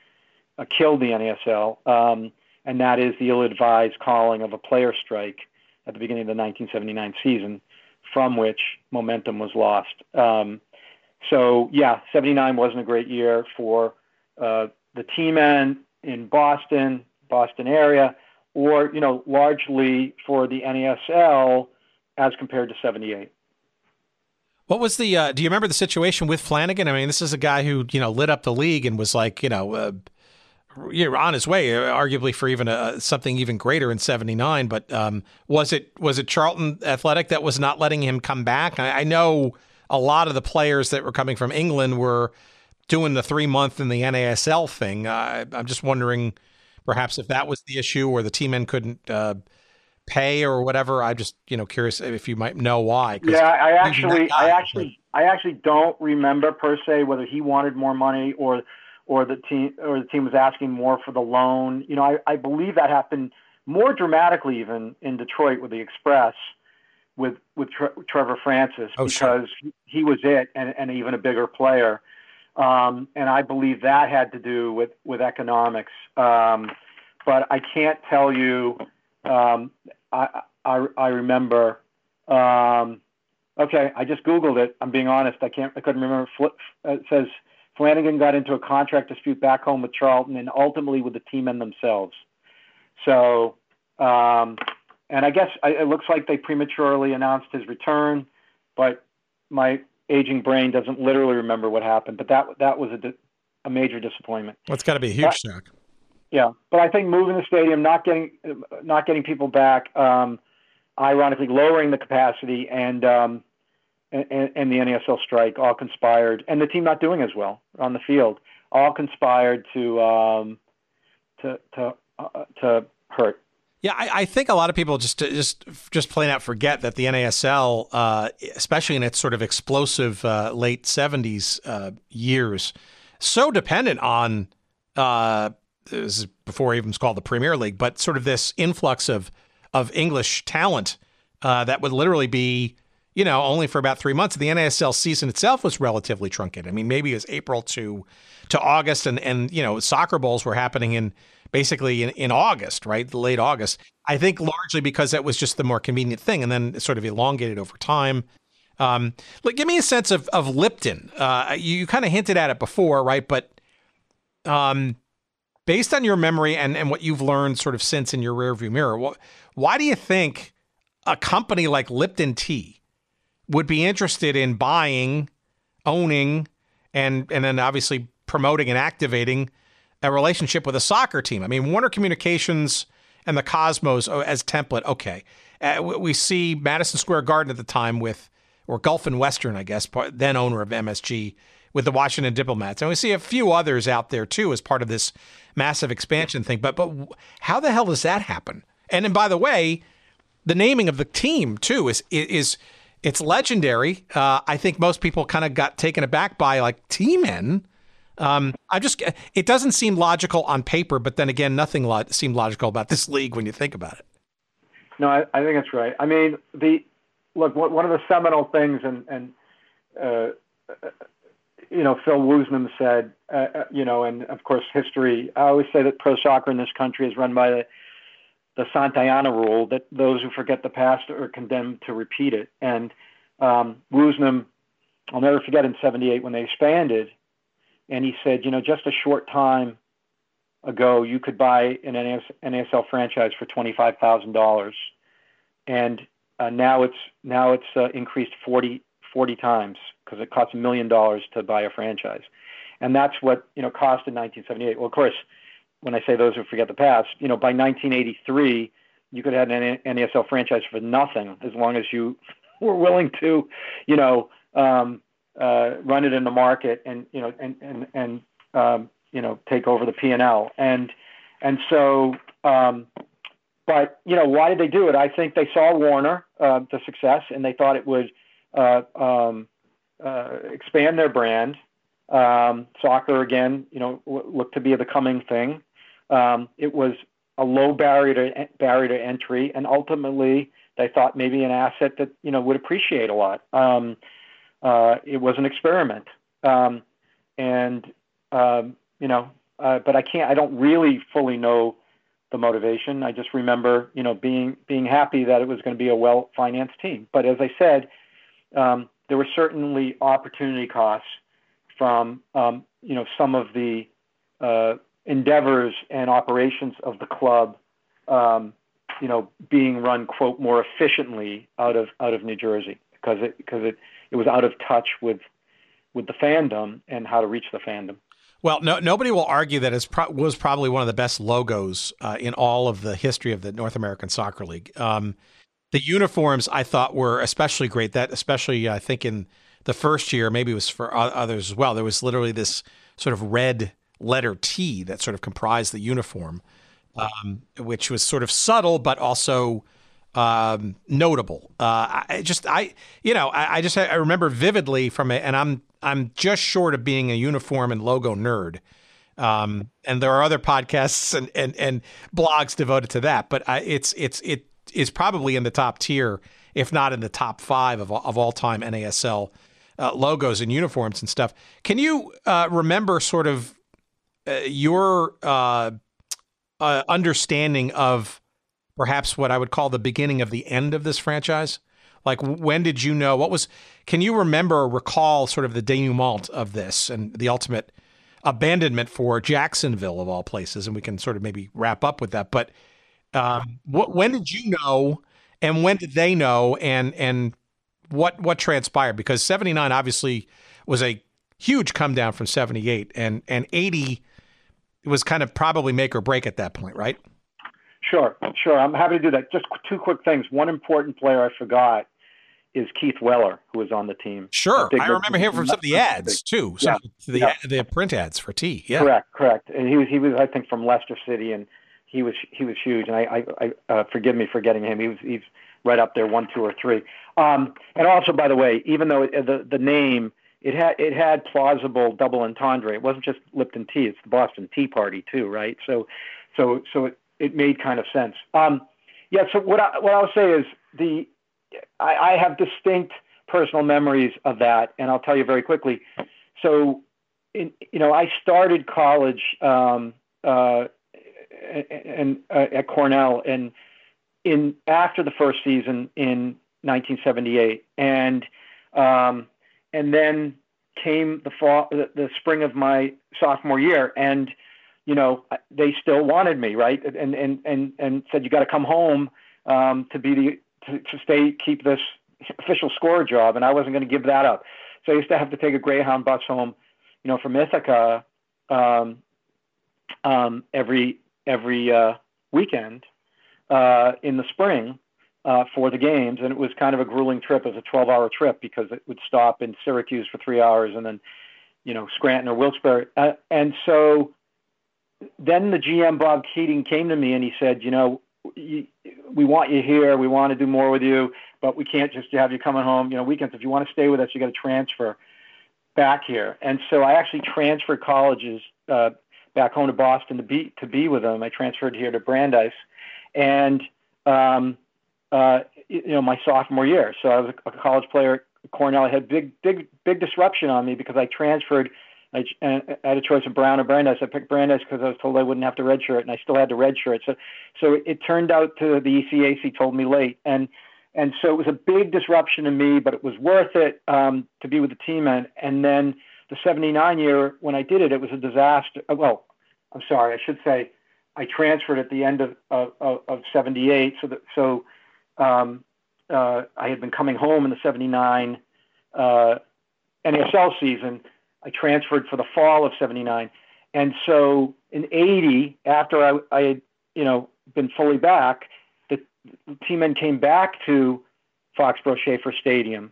uh, killed the NASL, um, and that is the ill-advised calling of a player strike at the beginning of the 1979 season, from which momentum was lost. Um, so yeah, 79 wasn't a great year for uh, the Tea Men in Boston, Boston area, or you know largely for the NASL as compared to 78. What was the? Uh, do you remember the situation with Flanagan? I mean, this is a guy who you know lit up the league and was like you know. Uh, you're on his way, arguably for even a, something even greater in '79. But um, was it was it Charlton Athletic that was not letting him come back? I, I know a lot of the players that were coming from England were doing the three month in the NASL thing. Uh, I'm just wondering, perhaps if that was the issue, or the Tea Men couldn't uh, pay or whatever. I'm just you know curious if you might know why. Yeah, I actually, I actually, I actually don't remember per se whether he wanted more money or or the team or the team was asking more for the loan. You know, I, I believe that happened more dramatically even in Detroit with the Express with with Tre- Trevor Francis oh, because sure. he was it and, and even a bigger player. Um, and I believe that had to do with with economics. Um, but I can't tell you um, I, I, I remember. Um, okay, I just Googled it. I'm being honest. I can't. I couldn't remember. It says Flanagan got into a contract dispute back home with Charlton and ultimately with the team and themselves. So, um, and I guess I, it looks like they prematurely announced his return, but my aging brain doesn't literally remember what happened. But that that was a, a major disappointment. Well, it's got to be a huge shock. Yeah, but I think moving the stadium, not getting not getting people back, um, ironically lowering the capacity, and, um, and and the NASL strike all conspired, and the team not doing as well on the field. all conspired to um, to to uh, to hurt. Yeah, I, I, think a lot of people just just just plain out forget that the NASL, uh, especially in its sort of explosive uh, late '70s uh, years, so dependent on uh, this is before even was called the Premier League, but sort of this influx of of English talent uh, that would literally be, you know, only for about three months. The NASL season itself was relatively truncated. I mean, maybe it was April to to August, and and you know, soccer bowls were happening in basically in, in August, right, the late August. I think largely because that was just the more convenient thing, and then sort of elongated over time. Um, like, give me a sense of of Lipton. Uh, you, you kind of hinted at it before, right? But um, based on your memory and, and what you've learned sort of since in your rearview mirror, what, why do you think a company like Lipton Tea would be interested in buying, owning, and and then obviously promoting and activating a relationship with a soccer team? I mean, Warner Communications and the Cosmos oh, as template. Okay, uh, we see Madison Square Garden at the time with or Gulf and Western, I guess, then owner of MSG with the Washington Diplomats, and we see a few others out there too as part of this massive expansion thing. But but how the hell does that happen? And and by the way, the naming of the team too is is it's legendary. Uh, I think most people kind of got taken aback by like Tea Men. Um, I just it doesn't seem logical on paper, but then again, nothing lo- seemed logical about this league when you think about it. No, I, I think that's right. I mean, the look one of the seminal things, and and uh, you know, Phil Woosnam said, uh, uh, you know, and of course history. I always say that pro soccer in this country is run by the the Santayana rule that those who forget the past are condemned to repeat it. And um, Woosnam, I'll never forget in '78 when they expanded, and he said, you know, just a short time ago, you could buy an NASL franchise for twenty five thousand dollars, and uh, now it's now it's uh, increased 40, 40 times because it costs a million dollars to buy a franchise, and that's what you know cost in 1978. Well, of course, when I say those who forget the past, you know, by 1983, you could have an NASL franchise for nothing as long as you were willing to, you know, um, uh, run it in the market and you know and and and um, you know take over the P and L and and so. Um, but you know why did they do it? I think they saw Warner uh, the success, and they thought it would uh, um, uh, expand their brand. Um, soccer again, you know, looked to be the coming thing. Um, it was a low barrier to barrier to entry, and ultimately they thought maybe an asset that you know would appreciate a lot. Um, uh, it was an experiment, um, and um, you know, uh, but I can't. I don't really fully know the motivation. I just remember, you know, being being happy that it was going to be a well financed team. But as I said, um, there were certainly opportunity costs from um, you know some of the uh, endeavors and operations of the club, um, you know, being run quote more efficiently out of out of New Jersey because it because it it was out of touch with with the fandom and how to reach the fandom. Well, no, nobody will argue that it pro- was probably one of the best logos uh, in all of the history of the North American Soccer League. Um, the uniforms I thought were especially great. That especially I think in the first year, maybe it was for others as well. There was literally this sort of red letter T that sort of comprised the uniform, um, which was sort of subtle but also um, notable. Uh, I just I you know I, I just I remember vividly from it, and I'm I'm just short of being a uniform and logo nerd. Um, and there are other podcasts and, and, and blogs devoted to that, but it's it's it is probably in the top tier, if not in the top five of, of all time NASL uh, logos and uniforms and stuff. Can you uh, remember sort of uh, your uh, uh, understanding of perhaps what I would call the beginning of the end of this franchise? Like, when did you know? What was? Can you remember or recall sort of the denouement of this and the ultimate abandonment for Jacksonville of all places? And we can sort of maybe wrap up with that. But um, what, when did you know, and when did they know, and and what what transpired? Because seventy nine obviously was a huge come down from seventy eight, and and eighty was kind of probably make or break at that point, right? Sure, sure. I'm happy to do that. Just two quick things. One important player I forgot is Keith Weller, who was on the team. Sure, I remember him from some of the ads too. Some Yeah, the yeah. the print ads for T. Yeah, Correct, correct. And he was he was I think from Leicester City, and he was he was huge. And I I, I uh, forgive me for getting him. He was he's right up there, one, two, or three. Um, and also, by the way, even though it, the the name it had it had plausible double entendre. It wasn't just Lipton Tea; it's the Boston Tea Party too, right? So, so so it it made kind of sense. Um, yeah. So what I what I'll say is the I, I have distinct personal memories of that, and I'll tell you very quickly. So, in, you know, I started college um, uh, and uh, at Cornell, and in after the first season in 1978, and um, and then came the fall, the, the spring of my sophomore year, and you know, they still wanted me, right? And and and and said you got to come home um, to be the to, to stay keep this official score job, and I wasn't going to give that up. So I used to have to take a Greyhound bus home, you know, from Ithaca um, um, every every uh, weekend uh, in the spring uh, for the games, and it was kind of a grueling trip. It was a 12-hour trip because it would stop in Syracuse for three hours, and then, you know, Scranton or Wilkes-Barre. Uh, and so then the GM Bob Keating came to me and he said, you know, you, we want you here. We want to do more with you, but we can't just have you coming home. You know, weekends. If you want to stay with us, you got to transfer back here. And so I actually transferred colleges uh, back home to Boston to be to be with them. I transferred here to Brandeis, and um, uh, you know my sophomore year. So I was a college player at Cornell. I had big big big disruption on me because I transferred. I, I had a choice of Brown or Brandeis. I picked Brandeis because I was told I wouldn't have to redshirt, and I still had to redshirt. So, so it turned out to the ECAC told me late, and and so it was a big disruption to me, but it was worth it um, to be with the team. And and then the '79 year when I did it, it was a disaster. uh, Well, I'm sorry, I should say I transferred at the end of of, of '78. So that so um, uh, I had been coming home in the '79 uh, NASL season. I transferred for the fall of '79, and so in '80, after I, I had you know been fully back, the team then came back to Foxborough Schaefer Stadium,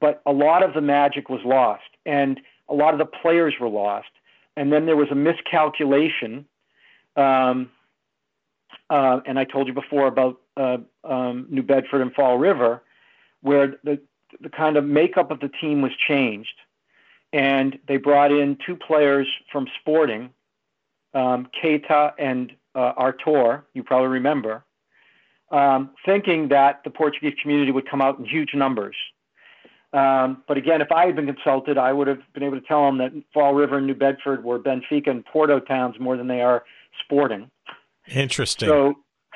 but a lot of the magic was lost, and a lot of the players were lost, and then there was a miscalculation. Um, uh, and I told you before about uh, um, New Bedford and Fall River, where the the kind of makeup of the team was changed, and they brought in two players from Sporting, um, Keita and uh, Artur. You probably remember, um, thinking that the Portuguese community would come out in huge numbers. Um, but again, if I had been consulted, I would have been able to tell them that Fall River and New Bedford were Benfica and Porto towns more than they are Sporting. Interesting. So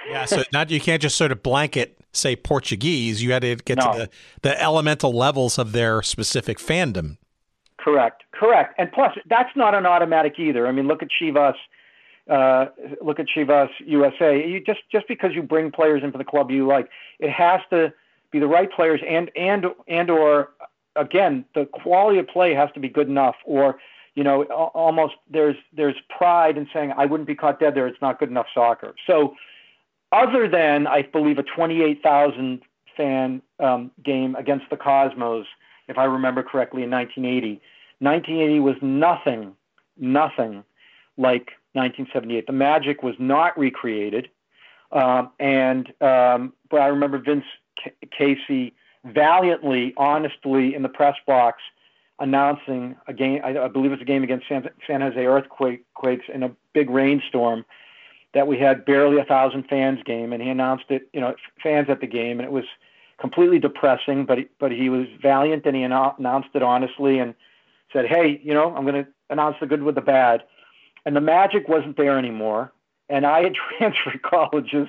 yeah, so not you can't just sort of blanket say Portuguese. You had to get No. to the, the elemental levels of their specific fandom. Correct, correct. And plus, that's not an automatic either. I mean, look at Chivas. Uh, look at Chivas USA. You just just because you bring players into the club you like, it has to be the right players and and and or again the quality of play has to be good enough. Or you know, almost there's there's pride in saying I wouldn't be caught dead there. It's not good enough soccer. So, other than I believe a 28,000 fan um, game against the Cosmos, if I remember correctly, in 1980. 1980 was nothing, nothing like 1978. The magic was not recreated, um, and um, but I remember Vince Ca- Casey valiantly, honestly, in the press box announcing a game. I, I believe it was a game against San, San Jose Earthquakes in a big rainstorm that we had barely a thousand fans game, and he announced it. You know, fans at the game, and it was completely depressing. But he, but he was valiant, and he annou- announced it honestly, and said, "Hey, you know, I'm going to announce the good with the bad." And the magic wasn't there anymore. And I had transferred colleges,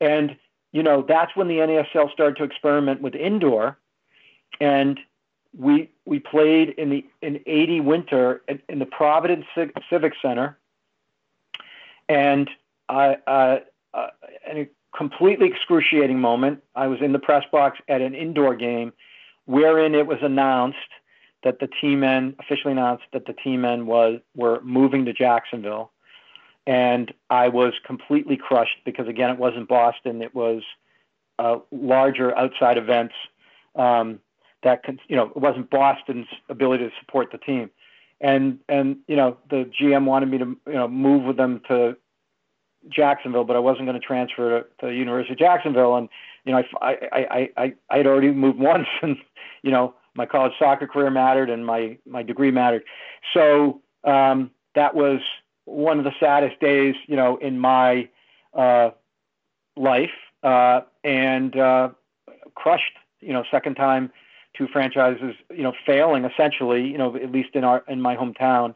and you know, that's when the NASL started to experiment with indoor, and we we played in the in 80 winter in, in the Providence Civ- Civic Center, and I, uh, uh, a completely excruciating moment, I was in the press box at an indoor game, wherein it was announced that the Tea Men officially announced that the Tea Men was were moving to Jacksonville, and I was completely crushed because again, it wasn't Boston; it was uh, larger outside events um, that con- you know it wasn't Boston's ability to support the team, and and you know the GM wanted me to you know move with them to Jacksonville, but I wasn't going to transfer to, to the University of Jacksonville, and you know I I I I I had already moved once, and you know my college soccer career mattered and my my degree mattered, so um, that was one of the saddest days you know in my uh, life, uh, and uh, crushed you know second time two franchises, you know, failing essentially, you know, at least in our in my hometown.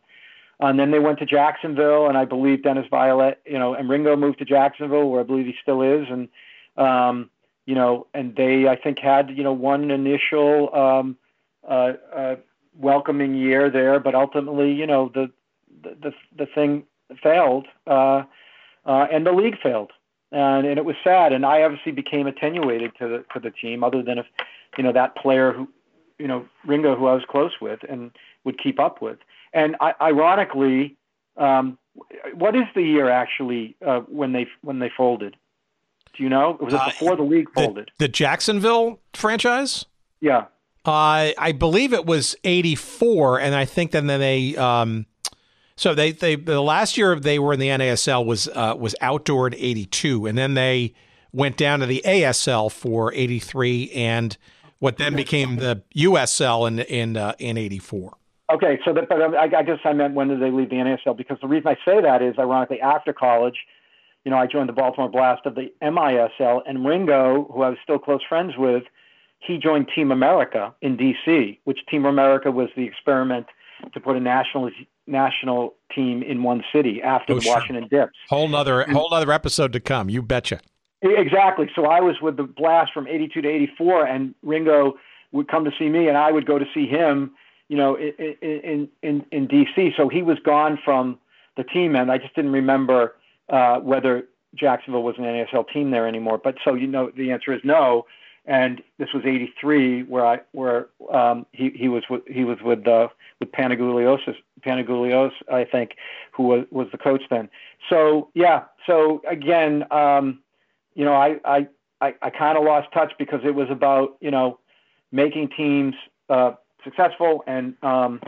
And then they went to Jacksonville, and I believe Dennis Viollet, you know, and Ringo moved to Jacksonville, where I believe he still is, and um, you know, and they I think had you know one initial um, uh, uh, welcoming year there, but ultimately, you know, the the the, the thing failed, uh, uh, and the league failed, and and it was sad, and I obviously became attenuated to the to the team, other than if you know, that player who, you know, Ringo, who I was close with and would keep up with. And I, ironically, um, what is the year actually uh, when they when they folded? Do you know? Was it uh, before uh, the league folded? The, the Jacksonville franchise. Yeah. Uh, I believe it was '84, and I think then they. Um, so they they the last year they were in the NASL was uh, was outdoor in '82, and then they went down to the ASL for '83 and what then became the USL in in uh, in '84. Okay, so that, but um, I, I guess I meant when did they leave the NASL? Because the reason I say that is, ironically, after college, you know, I joined the Baltimore Blast of the MISL, and Ringo, who I was still close friends with, he joined Team America in DC, which Team America was the experiment to put a national national team in one city after oh, the sure. Washington Dips. Whole nother whole other episode to come. You betcha. Exactly. So I was with the Blast from 82 to 84, and Ringo would come to see me, and I would go to see him, you know, in, in, in, D.C. So he was gone from the team, and I just didn't remember uh, whether Jacksonville was an NASL team there anymore. But so, you know, the answer is no. And this was 83 where I, where um, he, he was with, he was with, uh, with Panagulios, Panagulios, I think, who was, was the coach then. So, yeah. So again, um, you know, I I I, I kind of lost touch because it was about you know making teams uh, successful and um,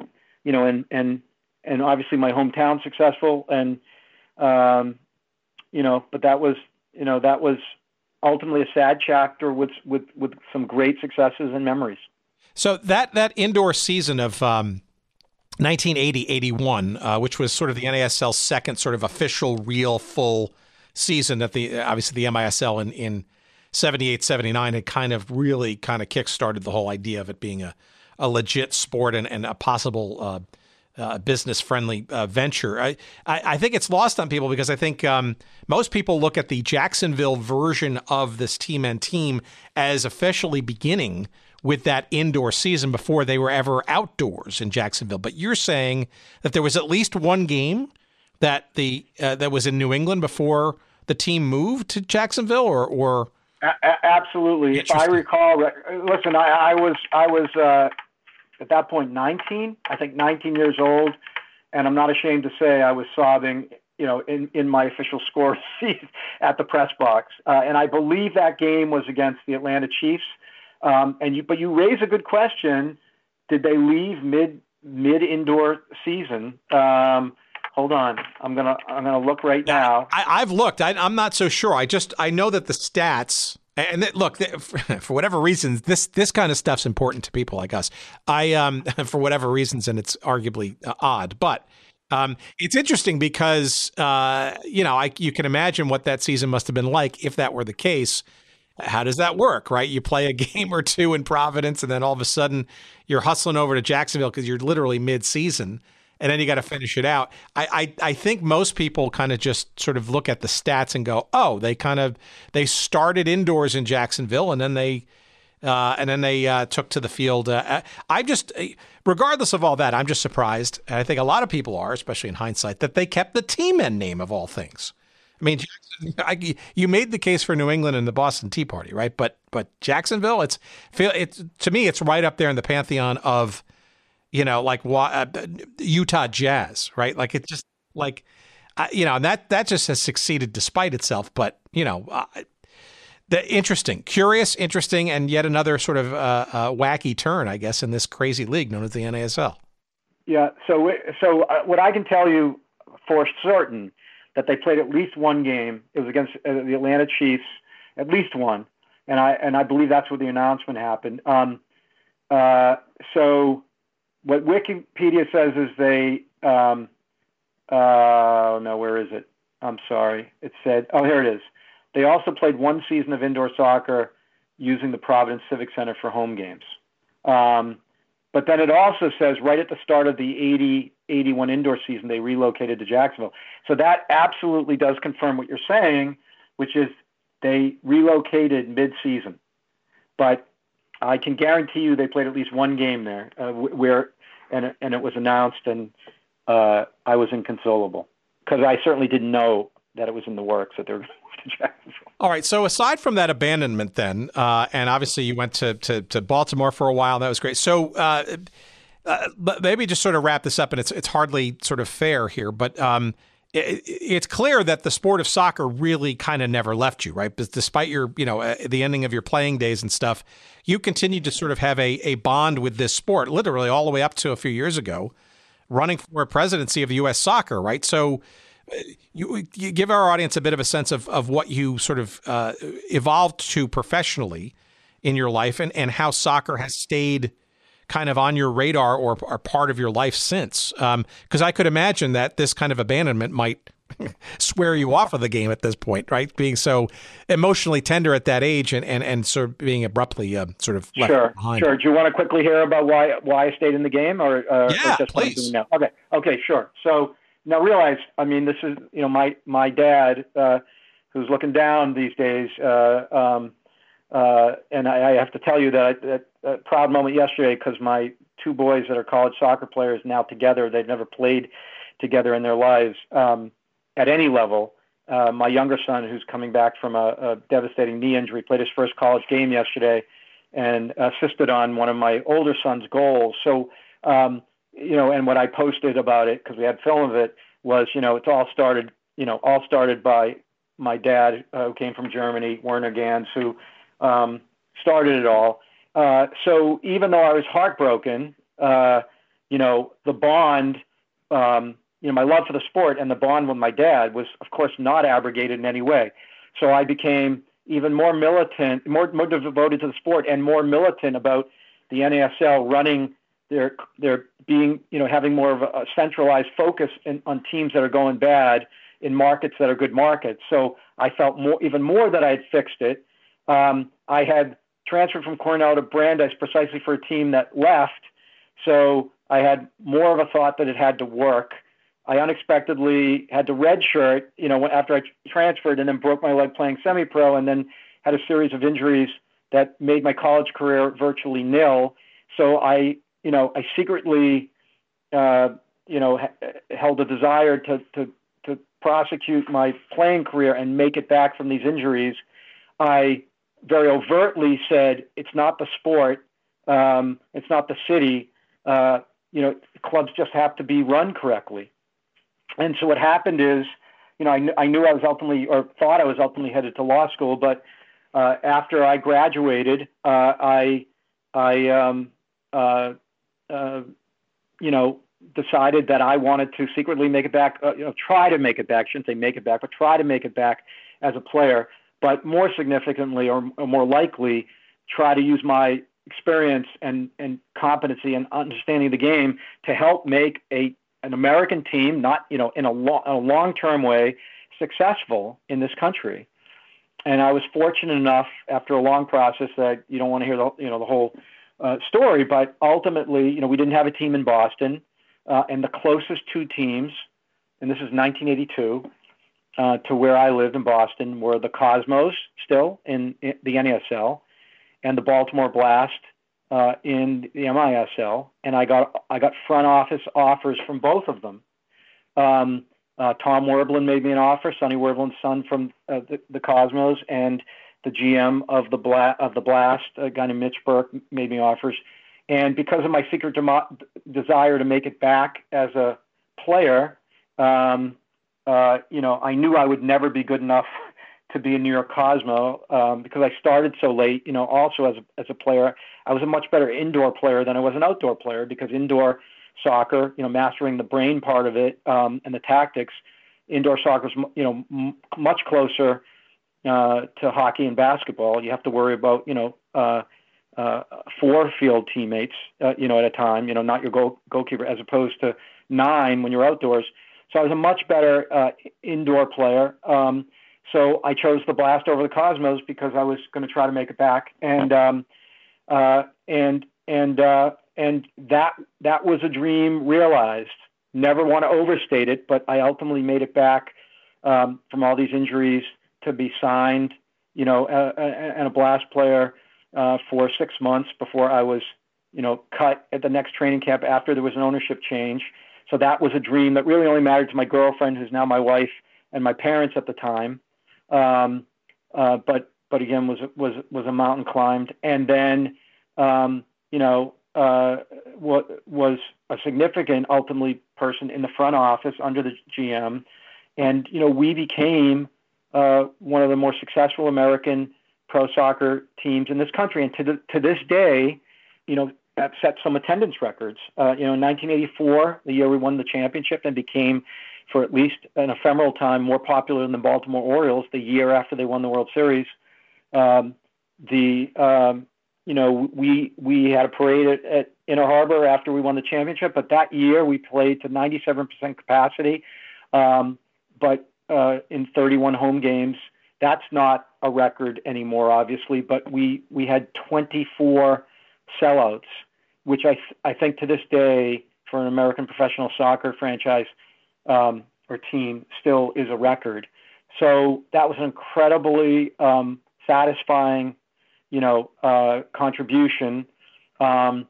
you know and and and obviously my hometown successful and um, you know, but that was you know that was ultimately a sad chapter with with with some great successes and memories. So that that indoor season of um, 1980-81, uh, which was sort of the NASL's second sort of official, real, full season that the obviously the MISL in in 78 79 had kind of really kind of kick-started the whole idea of it being a, a legit sport and, and a possible uh, uh, business friendly uh, venture. I, I, I, think it's lost on people because I think um, most people look at the Jacksonville version of this team and team as officially beginning with that indoor season before they were ever outdoors in Jacksonville. But you're saying that there was at least one game that the uh, that was in New England before the team moved to Jacksonville, or or a- absolutely. If I recall, listen, I, I was I was uh, at that point 19, I think 19 years old, and I'm not ashamed to say I was sobbing. You know, in, in my official score seat at the press box, uh, and I believe that game was against the Atlanta Chiefs. Um, and you, but you raise a good question: Did they leave mid mid indoor season? Um, hold on. I'm gonna I'm gonna look right now. I, have looked. I, am not so sure. I just I know that the stats. And look, for whatever reasons, this this kind of stuff's important to people like us. I um for whatever reasons, and it's arguably uh, odd, but um, it's interesting because uh, you know I, you can imagine what that season must have been like if that were the case. How does that work, right? You play a game or two in Providence, and then all of a sudden you're hustling over to Jacksonville because you're literally mid-season and then you got to finish it out. I, I, I think most people kind of just sort of look at the stats and go, oh, they kind of they started indoors in Jacksonville and then they uh, and then they uh, took to the field. Uh, I just, regardless of all that, I'm just surprised, and I think a lot of people are, especially in hindsight, that they kept the Tea Men name of all things. I mean, I, you made the case for New England and the Boston Tea Party, right? But but Jacksonville, it's it's to me, it's right up there in the pantheon of you know, like uh, Utah Jazz, right? Like it just like, you know, and that that just has succeeded despite itself. But you know, The, interesting, curious, interesting, and yet another sort of uh, uh, wacky turn, I guess, in this crazy league known as the NASL. Yeah. So, so what I can tell you for certain that they played at least one game. It was against the Atlanta Chiefs, at least one, and I and I believe that's where the announcement happened. Um, so, what Wikipedia says is they. Um, uh, no, where is it? I'm sorry. It said, oh, here it is. They also played one season of indoor soccer using the Providence Civic Center for home games. Um, but then it also says right at the start of the 80 81 indoor season, they relocated to Jacksonville. So that absolutely does confirm what you're saying, which is they relocated mid season. But I can guarantee you they played at least one game there uh, where, and, and it was announced, and uh, I was inconsolable because I certainly didn't know that it was in the works that they were going to Jacksonville. All right. So aside from that abandonment, then, uh, and obviously you went to, to, to Baltimore for a while. That was great. So, uh, uh, but maybe just sort of wrap this up, and it's it's hardly sort of fair here, but um, it's clear that the sport of soccer really kind of never left you, right? But despite your, you know, uh, the ending of your playing days and stuff, you continued to sort of have a a bond with this sport, literally all the way up to a few years ago, running for a presidency of U.S. Soccer, right? So you, you, give our audience a bit of a sense of, of what you sort of uh, evolved to professionally in your life and, and how soccer has stayed kind of on your radar or, or part of your life since. Because um, I could imagine that this kind of abandonment might swear you off of the game at this point, right? Being so emotionally tender at that age and, and, and sort of being abruptly uh, sort of left sure, behind. Sure. Do you want to quickly hear about why why I stayed in the game or, uh, yeah, or just please. now? Okay. Okay. Sure. So now realize, I mean, this is, you know, my, my dad, uh, who's looking down these days. Uh, um, uh, and I, I, have to tell you that, that, a proud moment yesterday because my two boys that are college soccer players now together, they've never played together in their lives um, at any level. Uh, my younger son, who's coming back from a, a, devastating knee injury, played his first college game yesterday and assisted on one of my older son's goals. So, um, you know, and what I posted about it because we had film of it was, you know, it's all started, you know, all started by my dad uh, who came from Germany, Werner Gans, who um, started it all. Uh, so even though I was heartbroken, uh, you know, the bond, um, you know, my love for the sport and the bond with my dad was, of course, not abrogated in any way. So I became even more militant, more more devoted to the sport, and more militant about the NASL running they're they're being you know having more of a centralized focus in, on teams that are going bad in markets that are good markets. So I felt more even more that I had fixed it. Um, I had transferred from Cornell to Brandeis precisely for a team that left, so I had more of a thought that it had to work. I unexpectedly had to redshirt, you know, after I transferred, and then broke my leg playing semi-pro, and then had a series of injuries that made my college career virtually nil. So I you know, I secretly, uh, you know, ha- held a desire to, to, to prosecute my playing career and make it back from these injuries. I very overtly said, it's not the sport, um, it's not the city. Uh, you know, clubs just have to be run correctly. And so what happened is, you know, I, kn- I knew I was ultimately, or thought I was ultimately headed to law school, but uh, after I graduated, uh, I, I um, uh, uh, you know, decided that I wanted to secretly make it back, uh, you know, try to make it back, shouldn't say make it back, but try to make it back as a player. But more significantly or, or more likely, try to use my experience and, and competency and understanding of the game to help make a an American team, not you know in a, lo- a long-term way, successful in this country. And I was fortunate enough after a long process that you don't want to hear the you know the whole uh, story, but ultimately, you know, we didn't have a team in Boston, uh, and the closest two teams, and this is 1982, uh, to where I lived in Boston, were the Cosmos, still in, in the NASL, and the Baltimore Blast uh, in the MISL, and I got I got front office offers from both of them. Um, uh, Tom Werblin made me an offer, Sonny Werblin's son from uh, the, the Cosmos, and the GM of the Bla- of the Blast, a guy named Mitch Burke, made me offers, and because of my secret demo- desire to make it back as a player, um, uh, you know, I knew I would never be good enough to be a New York Cosmo um, because I started so late. You know, also as as a player, I was a much better indoor player than I was an outdoor player because indoor soccer, you know, mastering the brain part of it um, and the tactics, indoor soccer is you know m- much closer uh, to hockey and basketball. You have to worry about you know. Uh, uh, four field teammates, uh, you know, at a time, you know, not your goal, goalkeeper, as opposed to nine when you're outdoors. So I was a much better uh, indoor player. Um, so I chose the Blast over the Cosmos because I was going to try to make it back, and um, uh, and and uh, and that that was a dream realized. Never want to overstate it, but I ultimately made it back um, from all these injuries to be signed, you know, and a Blast player uh, for six months before I was, you know, cut at the next training camp after there was an ownership change. So that was a dream that really only mattered to my girlfriend, who's now my wife, and my parents at the time. Um, uh, but but again, was was was a mountain climbed, and then um, you know uh, what was a significant ultimately person in the front office under the GM, and you know we became uh, one of the more successful American pro soccer teams in this country, and to the, to this day, you know set some attendance records. Uh, you know, in 1984, the year we won the championship and became, for at least an ephemeral time, more popular than the Baltimore Orioles. The year after they won the World Series, um, the um, you know we we had a parade at, at Inner Harbor after we won the championship, but that year we played to 97% capacity, um, but uh, in 31 home games. That's not a record anymore, obviously, but we we had 24 sellouts, which I th- I think to this day for an American professional soccer franchise um, or team still is a record. So that was an incredibly um, satisfying, you know, uh, contribution. Um,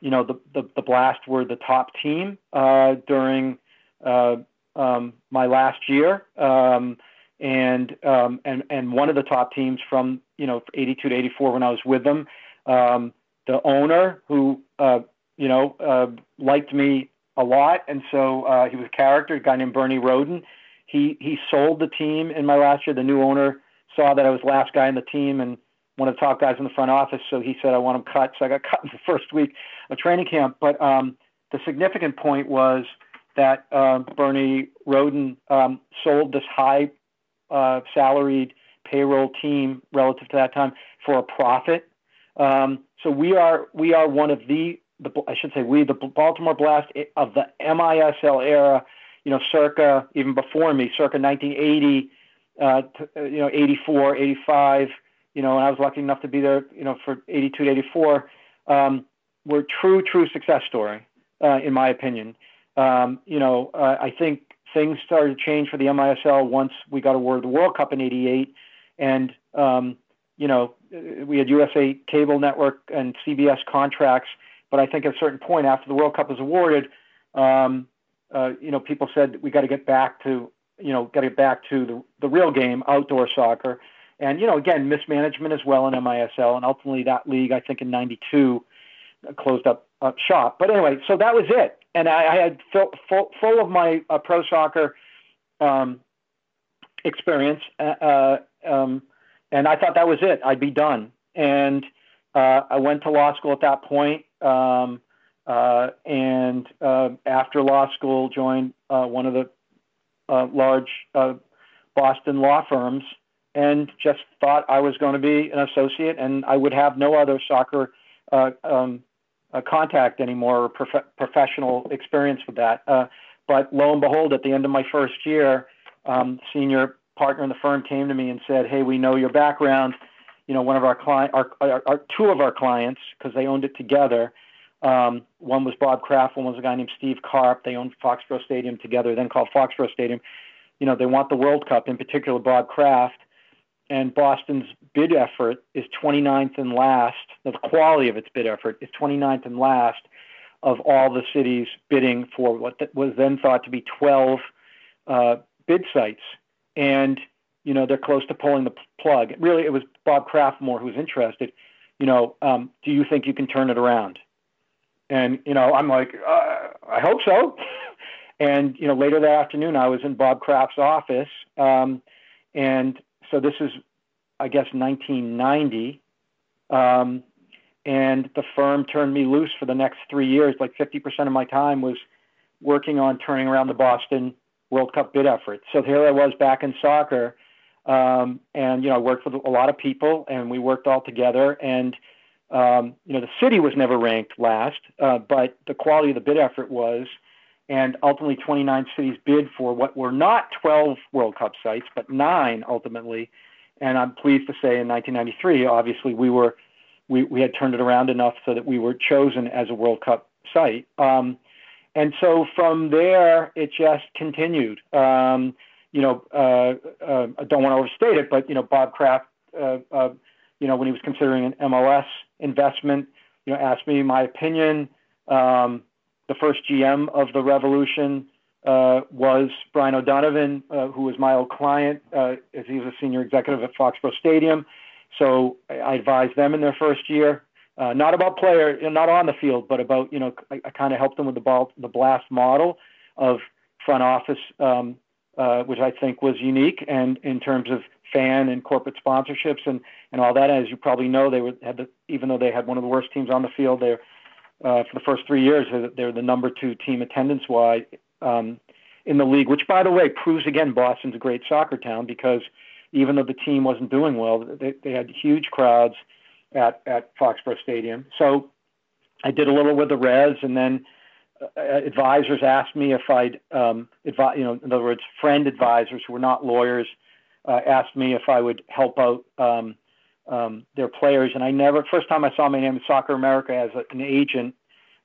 you know, the, the, the Blast were the top team uh, during uh, um, my last year, um, and um, and and one of the top teams from you know 82 to 84 when I was with them. Um, the owner who uh, you know uh, liked me a lot, and so uh, he was a character, a guy named Bernie Rodin. He he sold the team in my last year. The new owner saw that I was last guy in the team and one of the top guys in the front office, so he said I want him cut. So I got cut in the first week of training camp. But um, the significant point was that uh, Bernie Rodin um, sold this high uh, salaried payroll team relative to that time for a profit. Um, so we are we are one of the, the I should say we the Baltimore Blast of the MISL era, you know, circa even before me, circa 1980, uh, uh, you know, 84, 85, you know, and I was lucky enough to be there, you know, for 82 to 84. Um, were true, true success story, uh, in my opinion. Um, you know, uh, I think things started to change for the MISL once we got awarded the World Cup in '88, and um, you know, we had USA Cable Network and CBS contracts, but I think at a certain point after the World Cup was awarded, um, uh, you know, people said we got to get back to, you know, got to get back to the, the real game, outdoor soccer. And, you know, again, mismanagement as well in MISL. And ultimately that league, I think in 92, closed up, up shop. But anyway, so that was it. And I, I had full, full, full of my uh, pro soccer um, experience. Uh, uh um, and I thought that was it. I'd be done. And uh, I went to law school at that point. Um, uh, and uh, after law school, joined uh, one of the uh, large uh, Boston law firms, and just thought I was going to be an associate, and I would have no other soccer um, contact anymore or prof- professional experience with that. but lo and behold, at the end of my first year, um, senior partner in the firm came to me and said, "Hey, we know your background. You know, one of our client, our, our, our two of our clients, because they owned it together. Um, one was Bob Kraft, one was a guy named Steve Karp. They owned Foxborough Stadium together, then called Foxborough Stadium. You know, they want the World Cup, in particular Bob Kraft. And Boston's bid effort is 29th and last. The quality of its bid effort is 29th and last of all the cities bidding for what was then thought to be 12 uh, bid sites and you know they're close to pulling the plug. Really, it was Bob Kraft more who was interested. You know, um, do you think you can turn it around? And you know, I'm like, uh, I hope so. and you know, later that afternoon, I was in Bob Kraft's office um, and so this is, I guess, 1990. Um, and the firm turned me loose for the next three years. Like 50% of my time was working on turning around the Boston World Cup bid effort. So here I was back in soccer, um, and you know I worked with a lot of people, and we worked all together. And um, you know the city was never ranked last, uh, but the quality of the bid effort was. And ultimately, 29 cities bid for what were not 12 World Cup sites, but nine ultimately. And I'm pleased to say, in 1993, obviously we were we, we had turned it around enough so that we were chosen as a World Cup site. Um, and so from there, it just continued. Um, you know, uh, uh, I don't want to overstate it, but you know, Bob Kraft, uh, uh, you know, when he was considering an MLS investment, you know, asked me my opinion. Um, the first GM of the Revolution uh, was Brian O'Donovan, uh, who was my old client, as he was a senior executive at Foxborough Stadium. So I advised them in their first year, uh, not about player, not on the field, but about you know I, I kind of helped them with the ball, the blast model of front office, um, uh, which I think was unique, and in terms of fan and corporate sponsorships and and all that. As you probably know, they were had the, even though they had one of the worst teams on the field, they uh, for the first three years they were the number two team attendance wise um, in the league. Which, by the way, proves again Boston's a great soccer town because even though the team wasn't doing well, they, they had huge crowds at, at Foxborough Stadium. So I did a little with the Reds, and then uh, advisors asked me if I'd, um, advi- you know, in other words, friend advisors who were not lawyers uh, asked me if I would help out um, um, their players. And I never, first time I saw my name in Soccer America as a, an agent,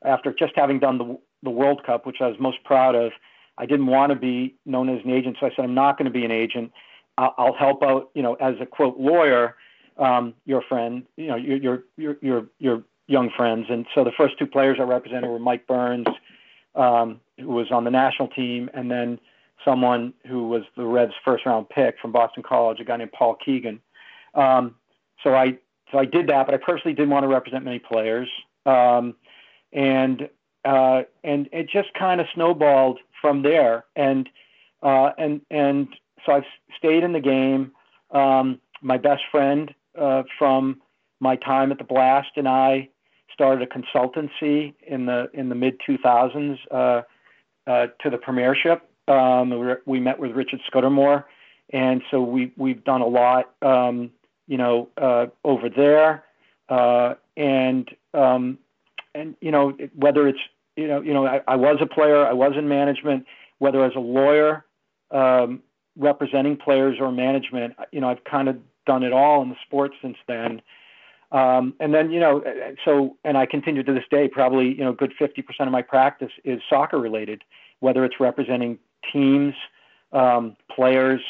after just having done the, the World Cup, which I was most proud of, I didn't want to be known as an agent, so I said I'm not going to be an agent. I'll, I'll help out, you know, as a quote lawyer, um, your friend, you know, your, your, your, your, your young friends. And so the first two players I represented were Mike Burns, um, who was on the national team, and then someone who was the Reds' first round pick from Boston College, a guy named Paul Keegan. Um, so I, so I did that, but I personally didn't want to represent many players. Um, and, uh, and it just kind of snowballed from there. And, uh, and, and, so I've stayed in the game. Um, my best friend uh, from my time at the Blast and I started a consultancy in the in the mid 2000s uh, uh, to the Premiership. Um, we, met with Richard Scudamore, and so we we've done a lot, um, you know, uh, over there, uh, and um, and you know whether it's you know you know I, I was a player, I was in management, whether as a lawyer. Um, representing players or management. You know, I've kind of done it all in the sport since then. Um, and then, you know, so, and I continue to this day, probably, you know, good 50% of my practice is soccer related, whether it's representing teams, um, players,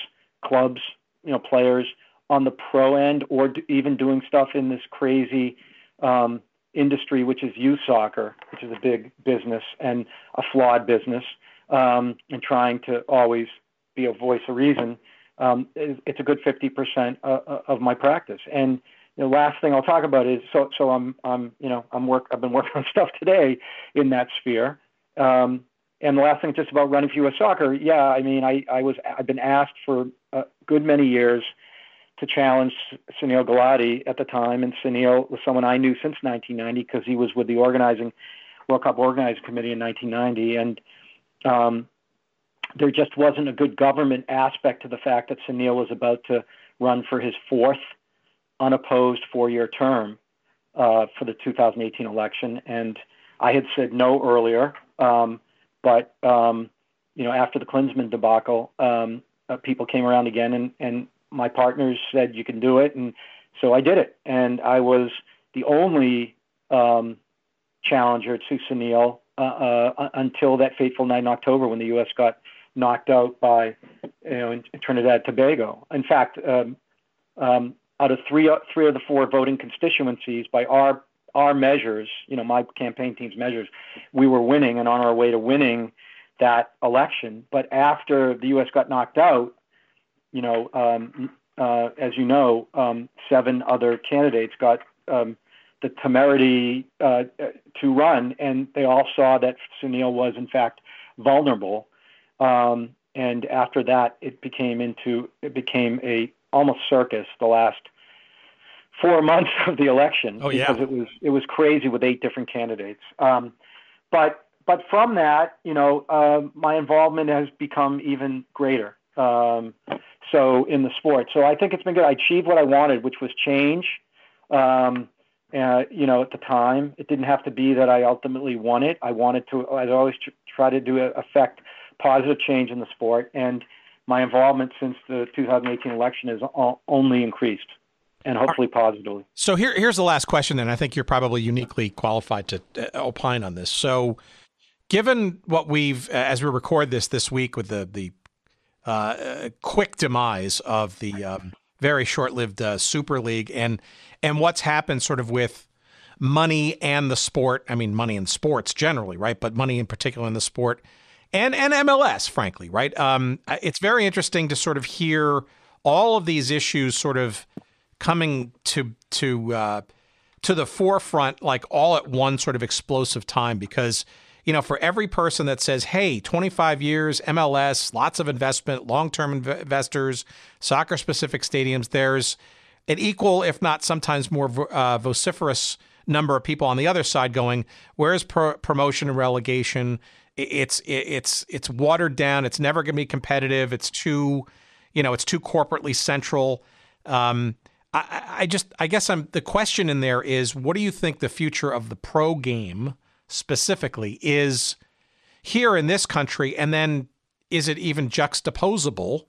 clubs, you know, players on the pro end or d- even doing stuff in this crazy um, industry, which is youth soccer, which is a big business and a flawed business, um, and trying to always be a voice of reason, um, it's a good 50% uh, uh, of my practice. And the last thing I'll talk about is so so I'm I'm you know I'm work I've been working on stuff today in that sphere. Um, and the last thing just about running for U.S. Soccer, yeah, I mean I I was I've been asked for a good many years to challenge Sunil Gulati at the time, and Sunil was someone I knew since 1990 because he was with the organizing World Cup organizing committee in 1990, and um, there just wasn't a good government aspect to the fact that Sunil was about to run for his fourth unopposed four-year term uh, for the 2018 election, and I had said no earlier. Um, but um, you know, after the Klinsmann debacle, um, uh, people came around again, and, and my partners said you can do it, and so I did it. And I was the only um, challenger to Sunil uh, uh, until that fateful night in October when the U.S. got knocked out by you know in, in Tobago. In fact, um, um, out of three three of the four voting constituencies, by our our measures, you know, my campaign team's measures, we were winning and on our way to winning that election. But after the U.S. got knocked out, you know, um, uh, as you know, um, seven other candidates got um, the temerity uh, to run, and they all saw that Sunil was in fact vulnerable um, and after that, it became into it became a almost circus the last four months of the election oh, yeah. because it was it was crazy with eight different candidates. Um, but but from that, you know, uh, my involvement has become even greater. Um, so in the sport, so I think it's been good. I achieved what I wanted, which was change. Um, uh, you know, at the time, it didn't have to be that I ultimately won it. I wanted to. As I always tr- try to do affect positive change in the sport, and my involvement since the 2018 election has only increased and hopefully positively. So here, here's the last question, and I think you're probably uniquely qualified to uh, opine on this. So, given what we've, as we record this this week with the the uh, quick demise of the um, very short-lived uh, Super League, and and what's happened sort of with money and the sport. I mean, money and sports generally, right? But money in particular in the sport, and and MLS, frankly, right? Um, it's very interesting to sort of hear all of these issues sort of coming to to uh, to the forefront like all at one sort of explosive time because you know for every person that says hey 25 years MLS lots of investment long-term inv- investors soccer specific stadiums there's an equal if not sometimes more uh, vociferous number of people on the other side going where's pro- promotion and relegation it's it's it's watered down. It's never going to be competitive. It's too you know it's too corporately central. Um, I, I just, I guess I'm, the question in there is what do you think the future of the pro game specifically is here in this country? And then is it even juxtaposable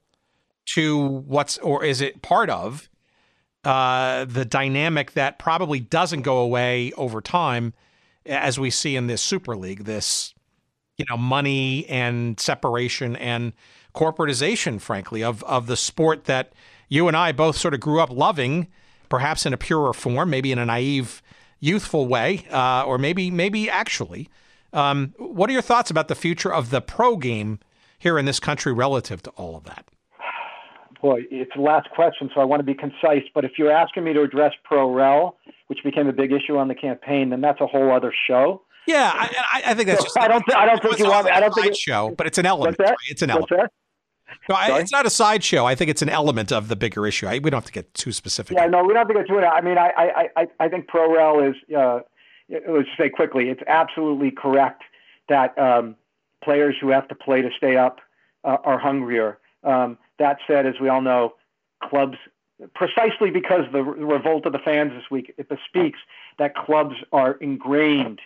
to what's, or is it part of uh, the dynamic that probably doesn't go away over time as we see in this Super League, this, you know, money and separation and corporatization, frankly, of, of the sport that you and I both sort of grew up loving, perhaps in a purer form, maybe in a naive, youthful way, uh, or maybe maybe actually. Um, what are your thoughts about the future of the pro game here in this country relative to all of that? Boy, it's the last question, so I want to be concise. But if you're asking me to address pro rel, which became a big issue on the campaign, then that's a whole other show. Yeah, I, I think that's just. I don't. Th- I don't think you want. I don't think it, show, but it's an element. Right? It's an element. No, I, it's not a sideshow. I think it's an element of the bigger issue. I, we don't have to get too specific. Yeah, no, we don't have to get too. I mean, I, I, I, I think ProRel is. Uh, let's say quickly, it's absolutely correct that um, players who have to play to stay up uh, are hungrier. Um, that said, as we all know, clubs precisely because the revolt of the fans this week it bespeaks that clubs are ingrained.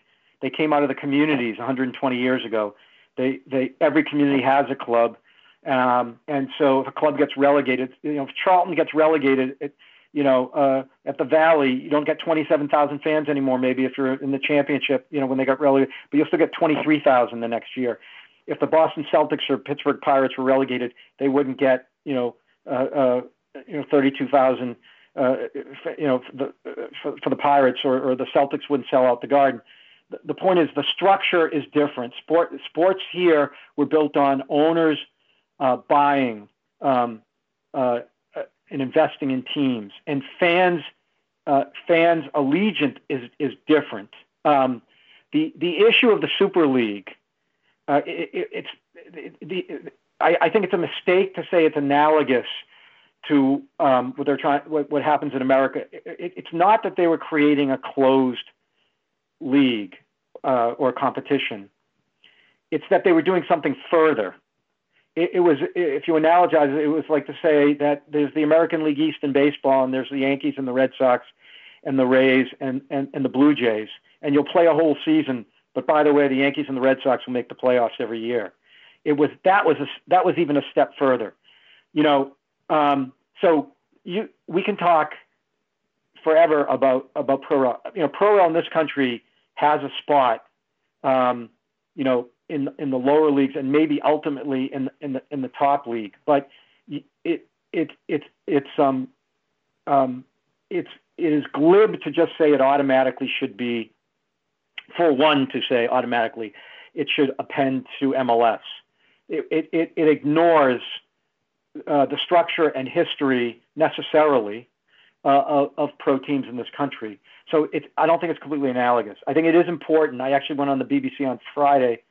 They came out of the communities 120 years ago. They, they, every community has a club um, and so if a club gets relegated, you know, if Charlton gets relegated, it, you know, uh, at the Valley, you don't get 27,000 fans anymore. Maybe if you're in the championship, you know, when they got relegated, but you'll still get 23,000 the next year. If the Boston Celtics or Pittsburgh Pirates were relegated, they wouldn't get, you know, uh, uh, you know, 32,000. Uh, you know, for the, for, for the Pirates or, or the Celtics wouldn't sell out the Garden. The, point is the structure is different. Sport sports here were built on owners uh, buying um, uh, and investing in teams, and fans uh, fans' allegiance is is different. Um, the the issue of the Super League, uh, it, it, it's it, the I, I, think it's a mistake to say it's analogous to um, what they're trying what, what happens in America. it's not that they were creating a closed league uh, or competition. It's that they were doing something further it, it, was, if you analogize it, it was like to say that there's the American League East in baseball, and there's the Yankees and the Red Sox, and the Rays and, and, and the Blue Jays, and you'll play a whole season. But by the way, the Yankees and the Red Sox will make the playoffs every year. It was that was a, that was even a step further, you know. Um, so you we can talk forever about about pro you know pro in this country has a spot um, you know in in the lower leagues and maybe ultimately in in the in the top league. But it it it's it's um um it's it is glib to just say it automatically should be for one to say automatically it should append to MLS. It it it, ignores uh, the structure and history necessarily uh, of, of pro teams in this country. So it's, I don't think it's completely analogous. I think it is important. I actually went on the BBC on Friday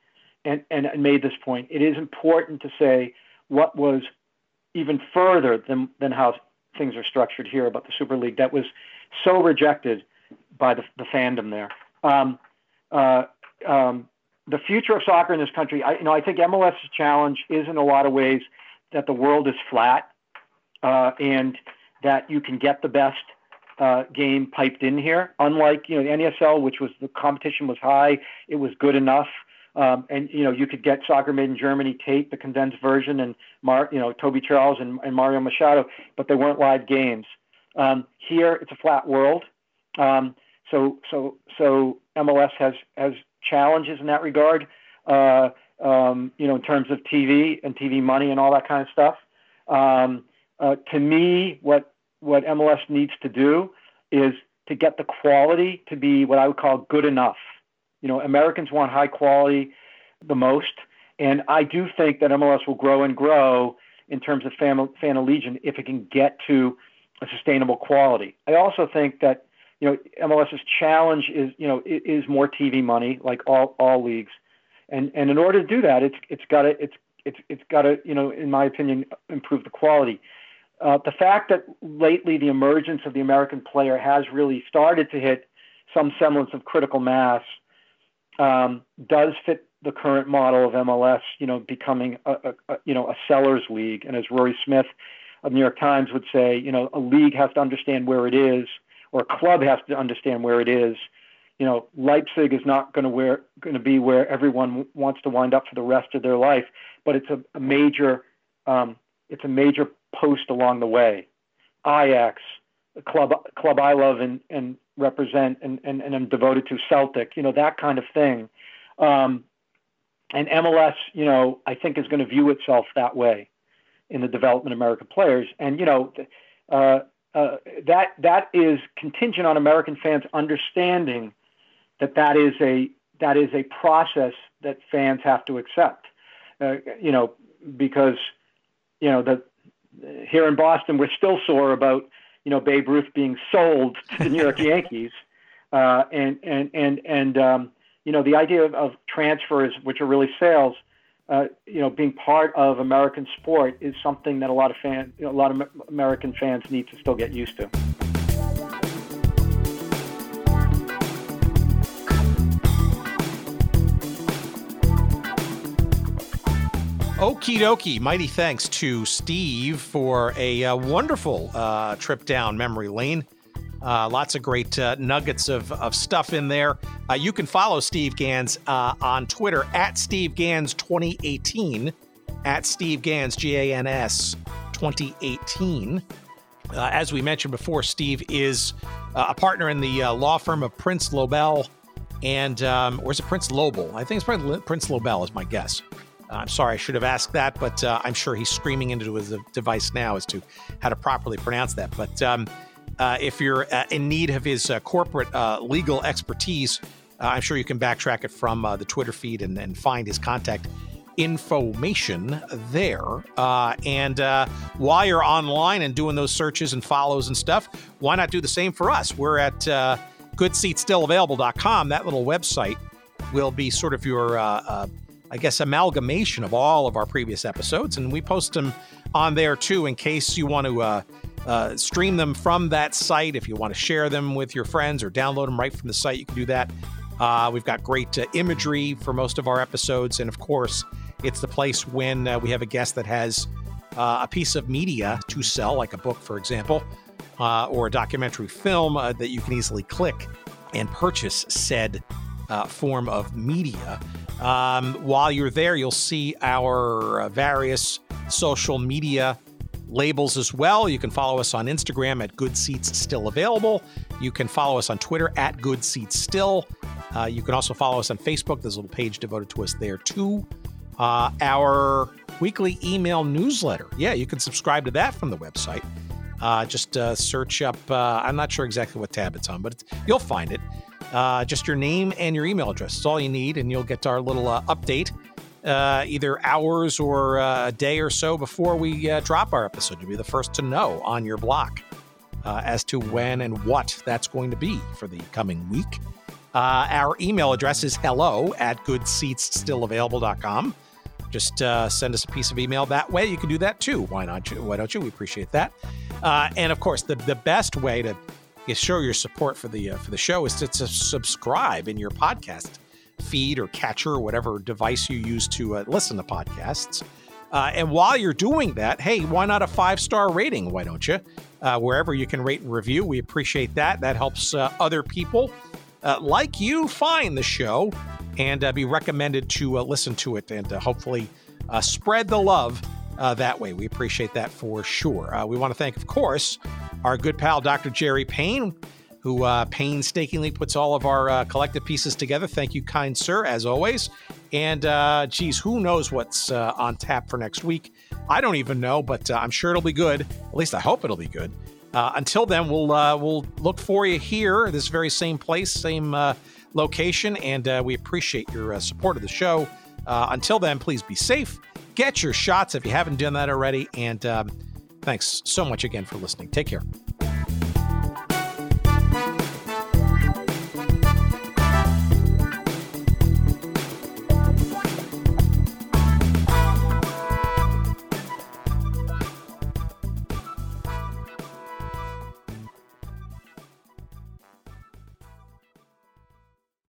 and, and made this point. It is important to say what was even further than, than how things are structured here about the Super League that was so rejected by the, the fandom there. Um, uh, um, the future of soccer in this country, I, you know, I think MLS's challenge is in a lot of ways that the world is flat uh, and that you can get the best uh, game piped in here. Unlike you know the NASL, which was the competition was high, it was good enough, um, and you know you could get Soccer Made in Germany tape, the condensed version, and Mar- you know Toby Charles and, and Mario Machado, but they weren't live games. Um, here it's a flat world, um, so so so MLS has has challenges in that regard. Uh, um, you know, in terms of TV and TV money and all that kind of stuff. Um, uh, to me, what what MLS needs to do is to get the quality to be what I would call good enough. You know, Americans want high quality the most, and I do think that MLS will grow and grow in terms of fan, fan allegiance if it can get to a sustainable quality. I also think that you know MLS's challenge is you know is more TV money like all all leagues, and and in order to do that, it's it's got to it's it's it's got to you know in my opinion improve the quality. Uh, the fact that lately the emergence of the American player has really started to hit some semblance of critical mass um, does fit the current model of MLS, you know, becoming a, a, a, you know a sellers league. And as Rory Smith of New York Times would say, you know, a league has to understand where it is, or a club has to understand where it is. You know, Leipzig is not going to where going to be where everyone wants to wind up for the rest of their life, but it's a, a major um, it's a major post along the way. Ajax, a club club I love and, and represent and, and, and am devoted to Celtic, you know, that kind of thing. Um, and MLS, you know, I think is going to view itself that way in the development of American players. And, you know, uh, uh, that that is contingent on American fans understanding that that is a that is a process that fans have to accept. Uh, you know, because you know the here in Boston, we're still sore about you know Babe Ruth being sold to the New York Yankees, uh, and and and and um, you know the idea of, of transfers, which are really sales, uh, you know, being part of American sport is something that a lot of fan, you know, a lot of American fans need to still get used to. Okie dokie. Mighty thanks to Steve for a uh, wonderful uh, trip down memory lane. Uh, lots of great uh, nuggets of, of stuff in there. Uh, you can follow Steve Gans uh, on Twitter at Steve Gans 2018, at Steve Gans, G A N S 2018. as we mentioned before, Steve is a partner in the law firm of Prince Lobel and, um, or is it Prince Lobel? I think it's probably Prince Lobel, is my guess. I'm sorry, I should have asked that, but uh, I'm sure he's screaming into his device now as to how to properly pronounce that. But um, uh, if you're uh, in need of his uh, corporate uh, legal expertise, uh, I'm sure you can backtrack it from the Twitter feed and, and, find his contact information there. and while you're online and doing those searches and follows and stuff, why not do the same for us? We're at goodseatsstillavailable.com. That little website will be sort of your I guess, amalgamation of all of our previous episodes, and we post them on there too in case you want to uh, uh, stream them from that site. If you want to share them with your friends or download them right from the site, you can do that. Uh, we've got great uh, imagery for most of our episodes, and of course, it's the place when uh, we have a guest that has uh, a piece of media to sell, like a book, for example, or a documentary film that you can easily click and purchase said form of media. Um, while you're there, you'll see our uh, various social media labels as well. You can follow us on Instagram at Good Seats Still Available. You can follow us on Twitter at Good Seats Still. Uh, you can also follow us on Facebook. There's a little page devoted to us there too. Uh, our weekly email newsletter. Yeah, you can subscribe to that from the website. Uh, just uh, search up, uh, I'm not sure exactly what tab it's on, but it's, you'll find it. Uh, just your name and your email address. That's all you need, and you'll get our little uh, update uh, either hours or uh, a day or so before we uh, drop our episode. You'll be the first to know on your block uh, as to when and what that's going to be for the coming week. our email address is hello at goodseatsstillavailable.com. Just send us a piece of email that way. You can do that too. Why not? You? Why don't you? We appreciate that. And of course, the, the best way to show your support for the uh, for the show is to, to, subscribe in your podcast feed or catcher or whatever device you use to uh, listen to podcasts. Uh, and while you're doing that, hey, why not a five star rating? Why don't you? Uh, wherever you can rate and review, we appreciate that. That helps uh, other people like you find the show and be recommended to listen to it and hopefully spread the love uh, that way. We appreciate that for sure. Uh, we want to thank, of course, our good pal, Dr. Jerry Payne, who uh, painstakingly puts all of our uh, collective pieces together. Thank you, kind sir, as always. And uh, geez, who knows what's uh, on tap for next week? I don't even know, but I'm sure it'll be good. At least I hope it'll be good. until then, we'll we'll look for you here, this very same place, same location, and we appreciate your support of the show. until then, please be safe Get your shots if you haven't done that already. And um, thanks so much again for listening. Take care.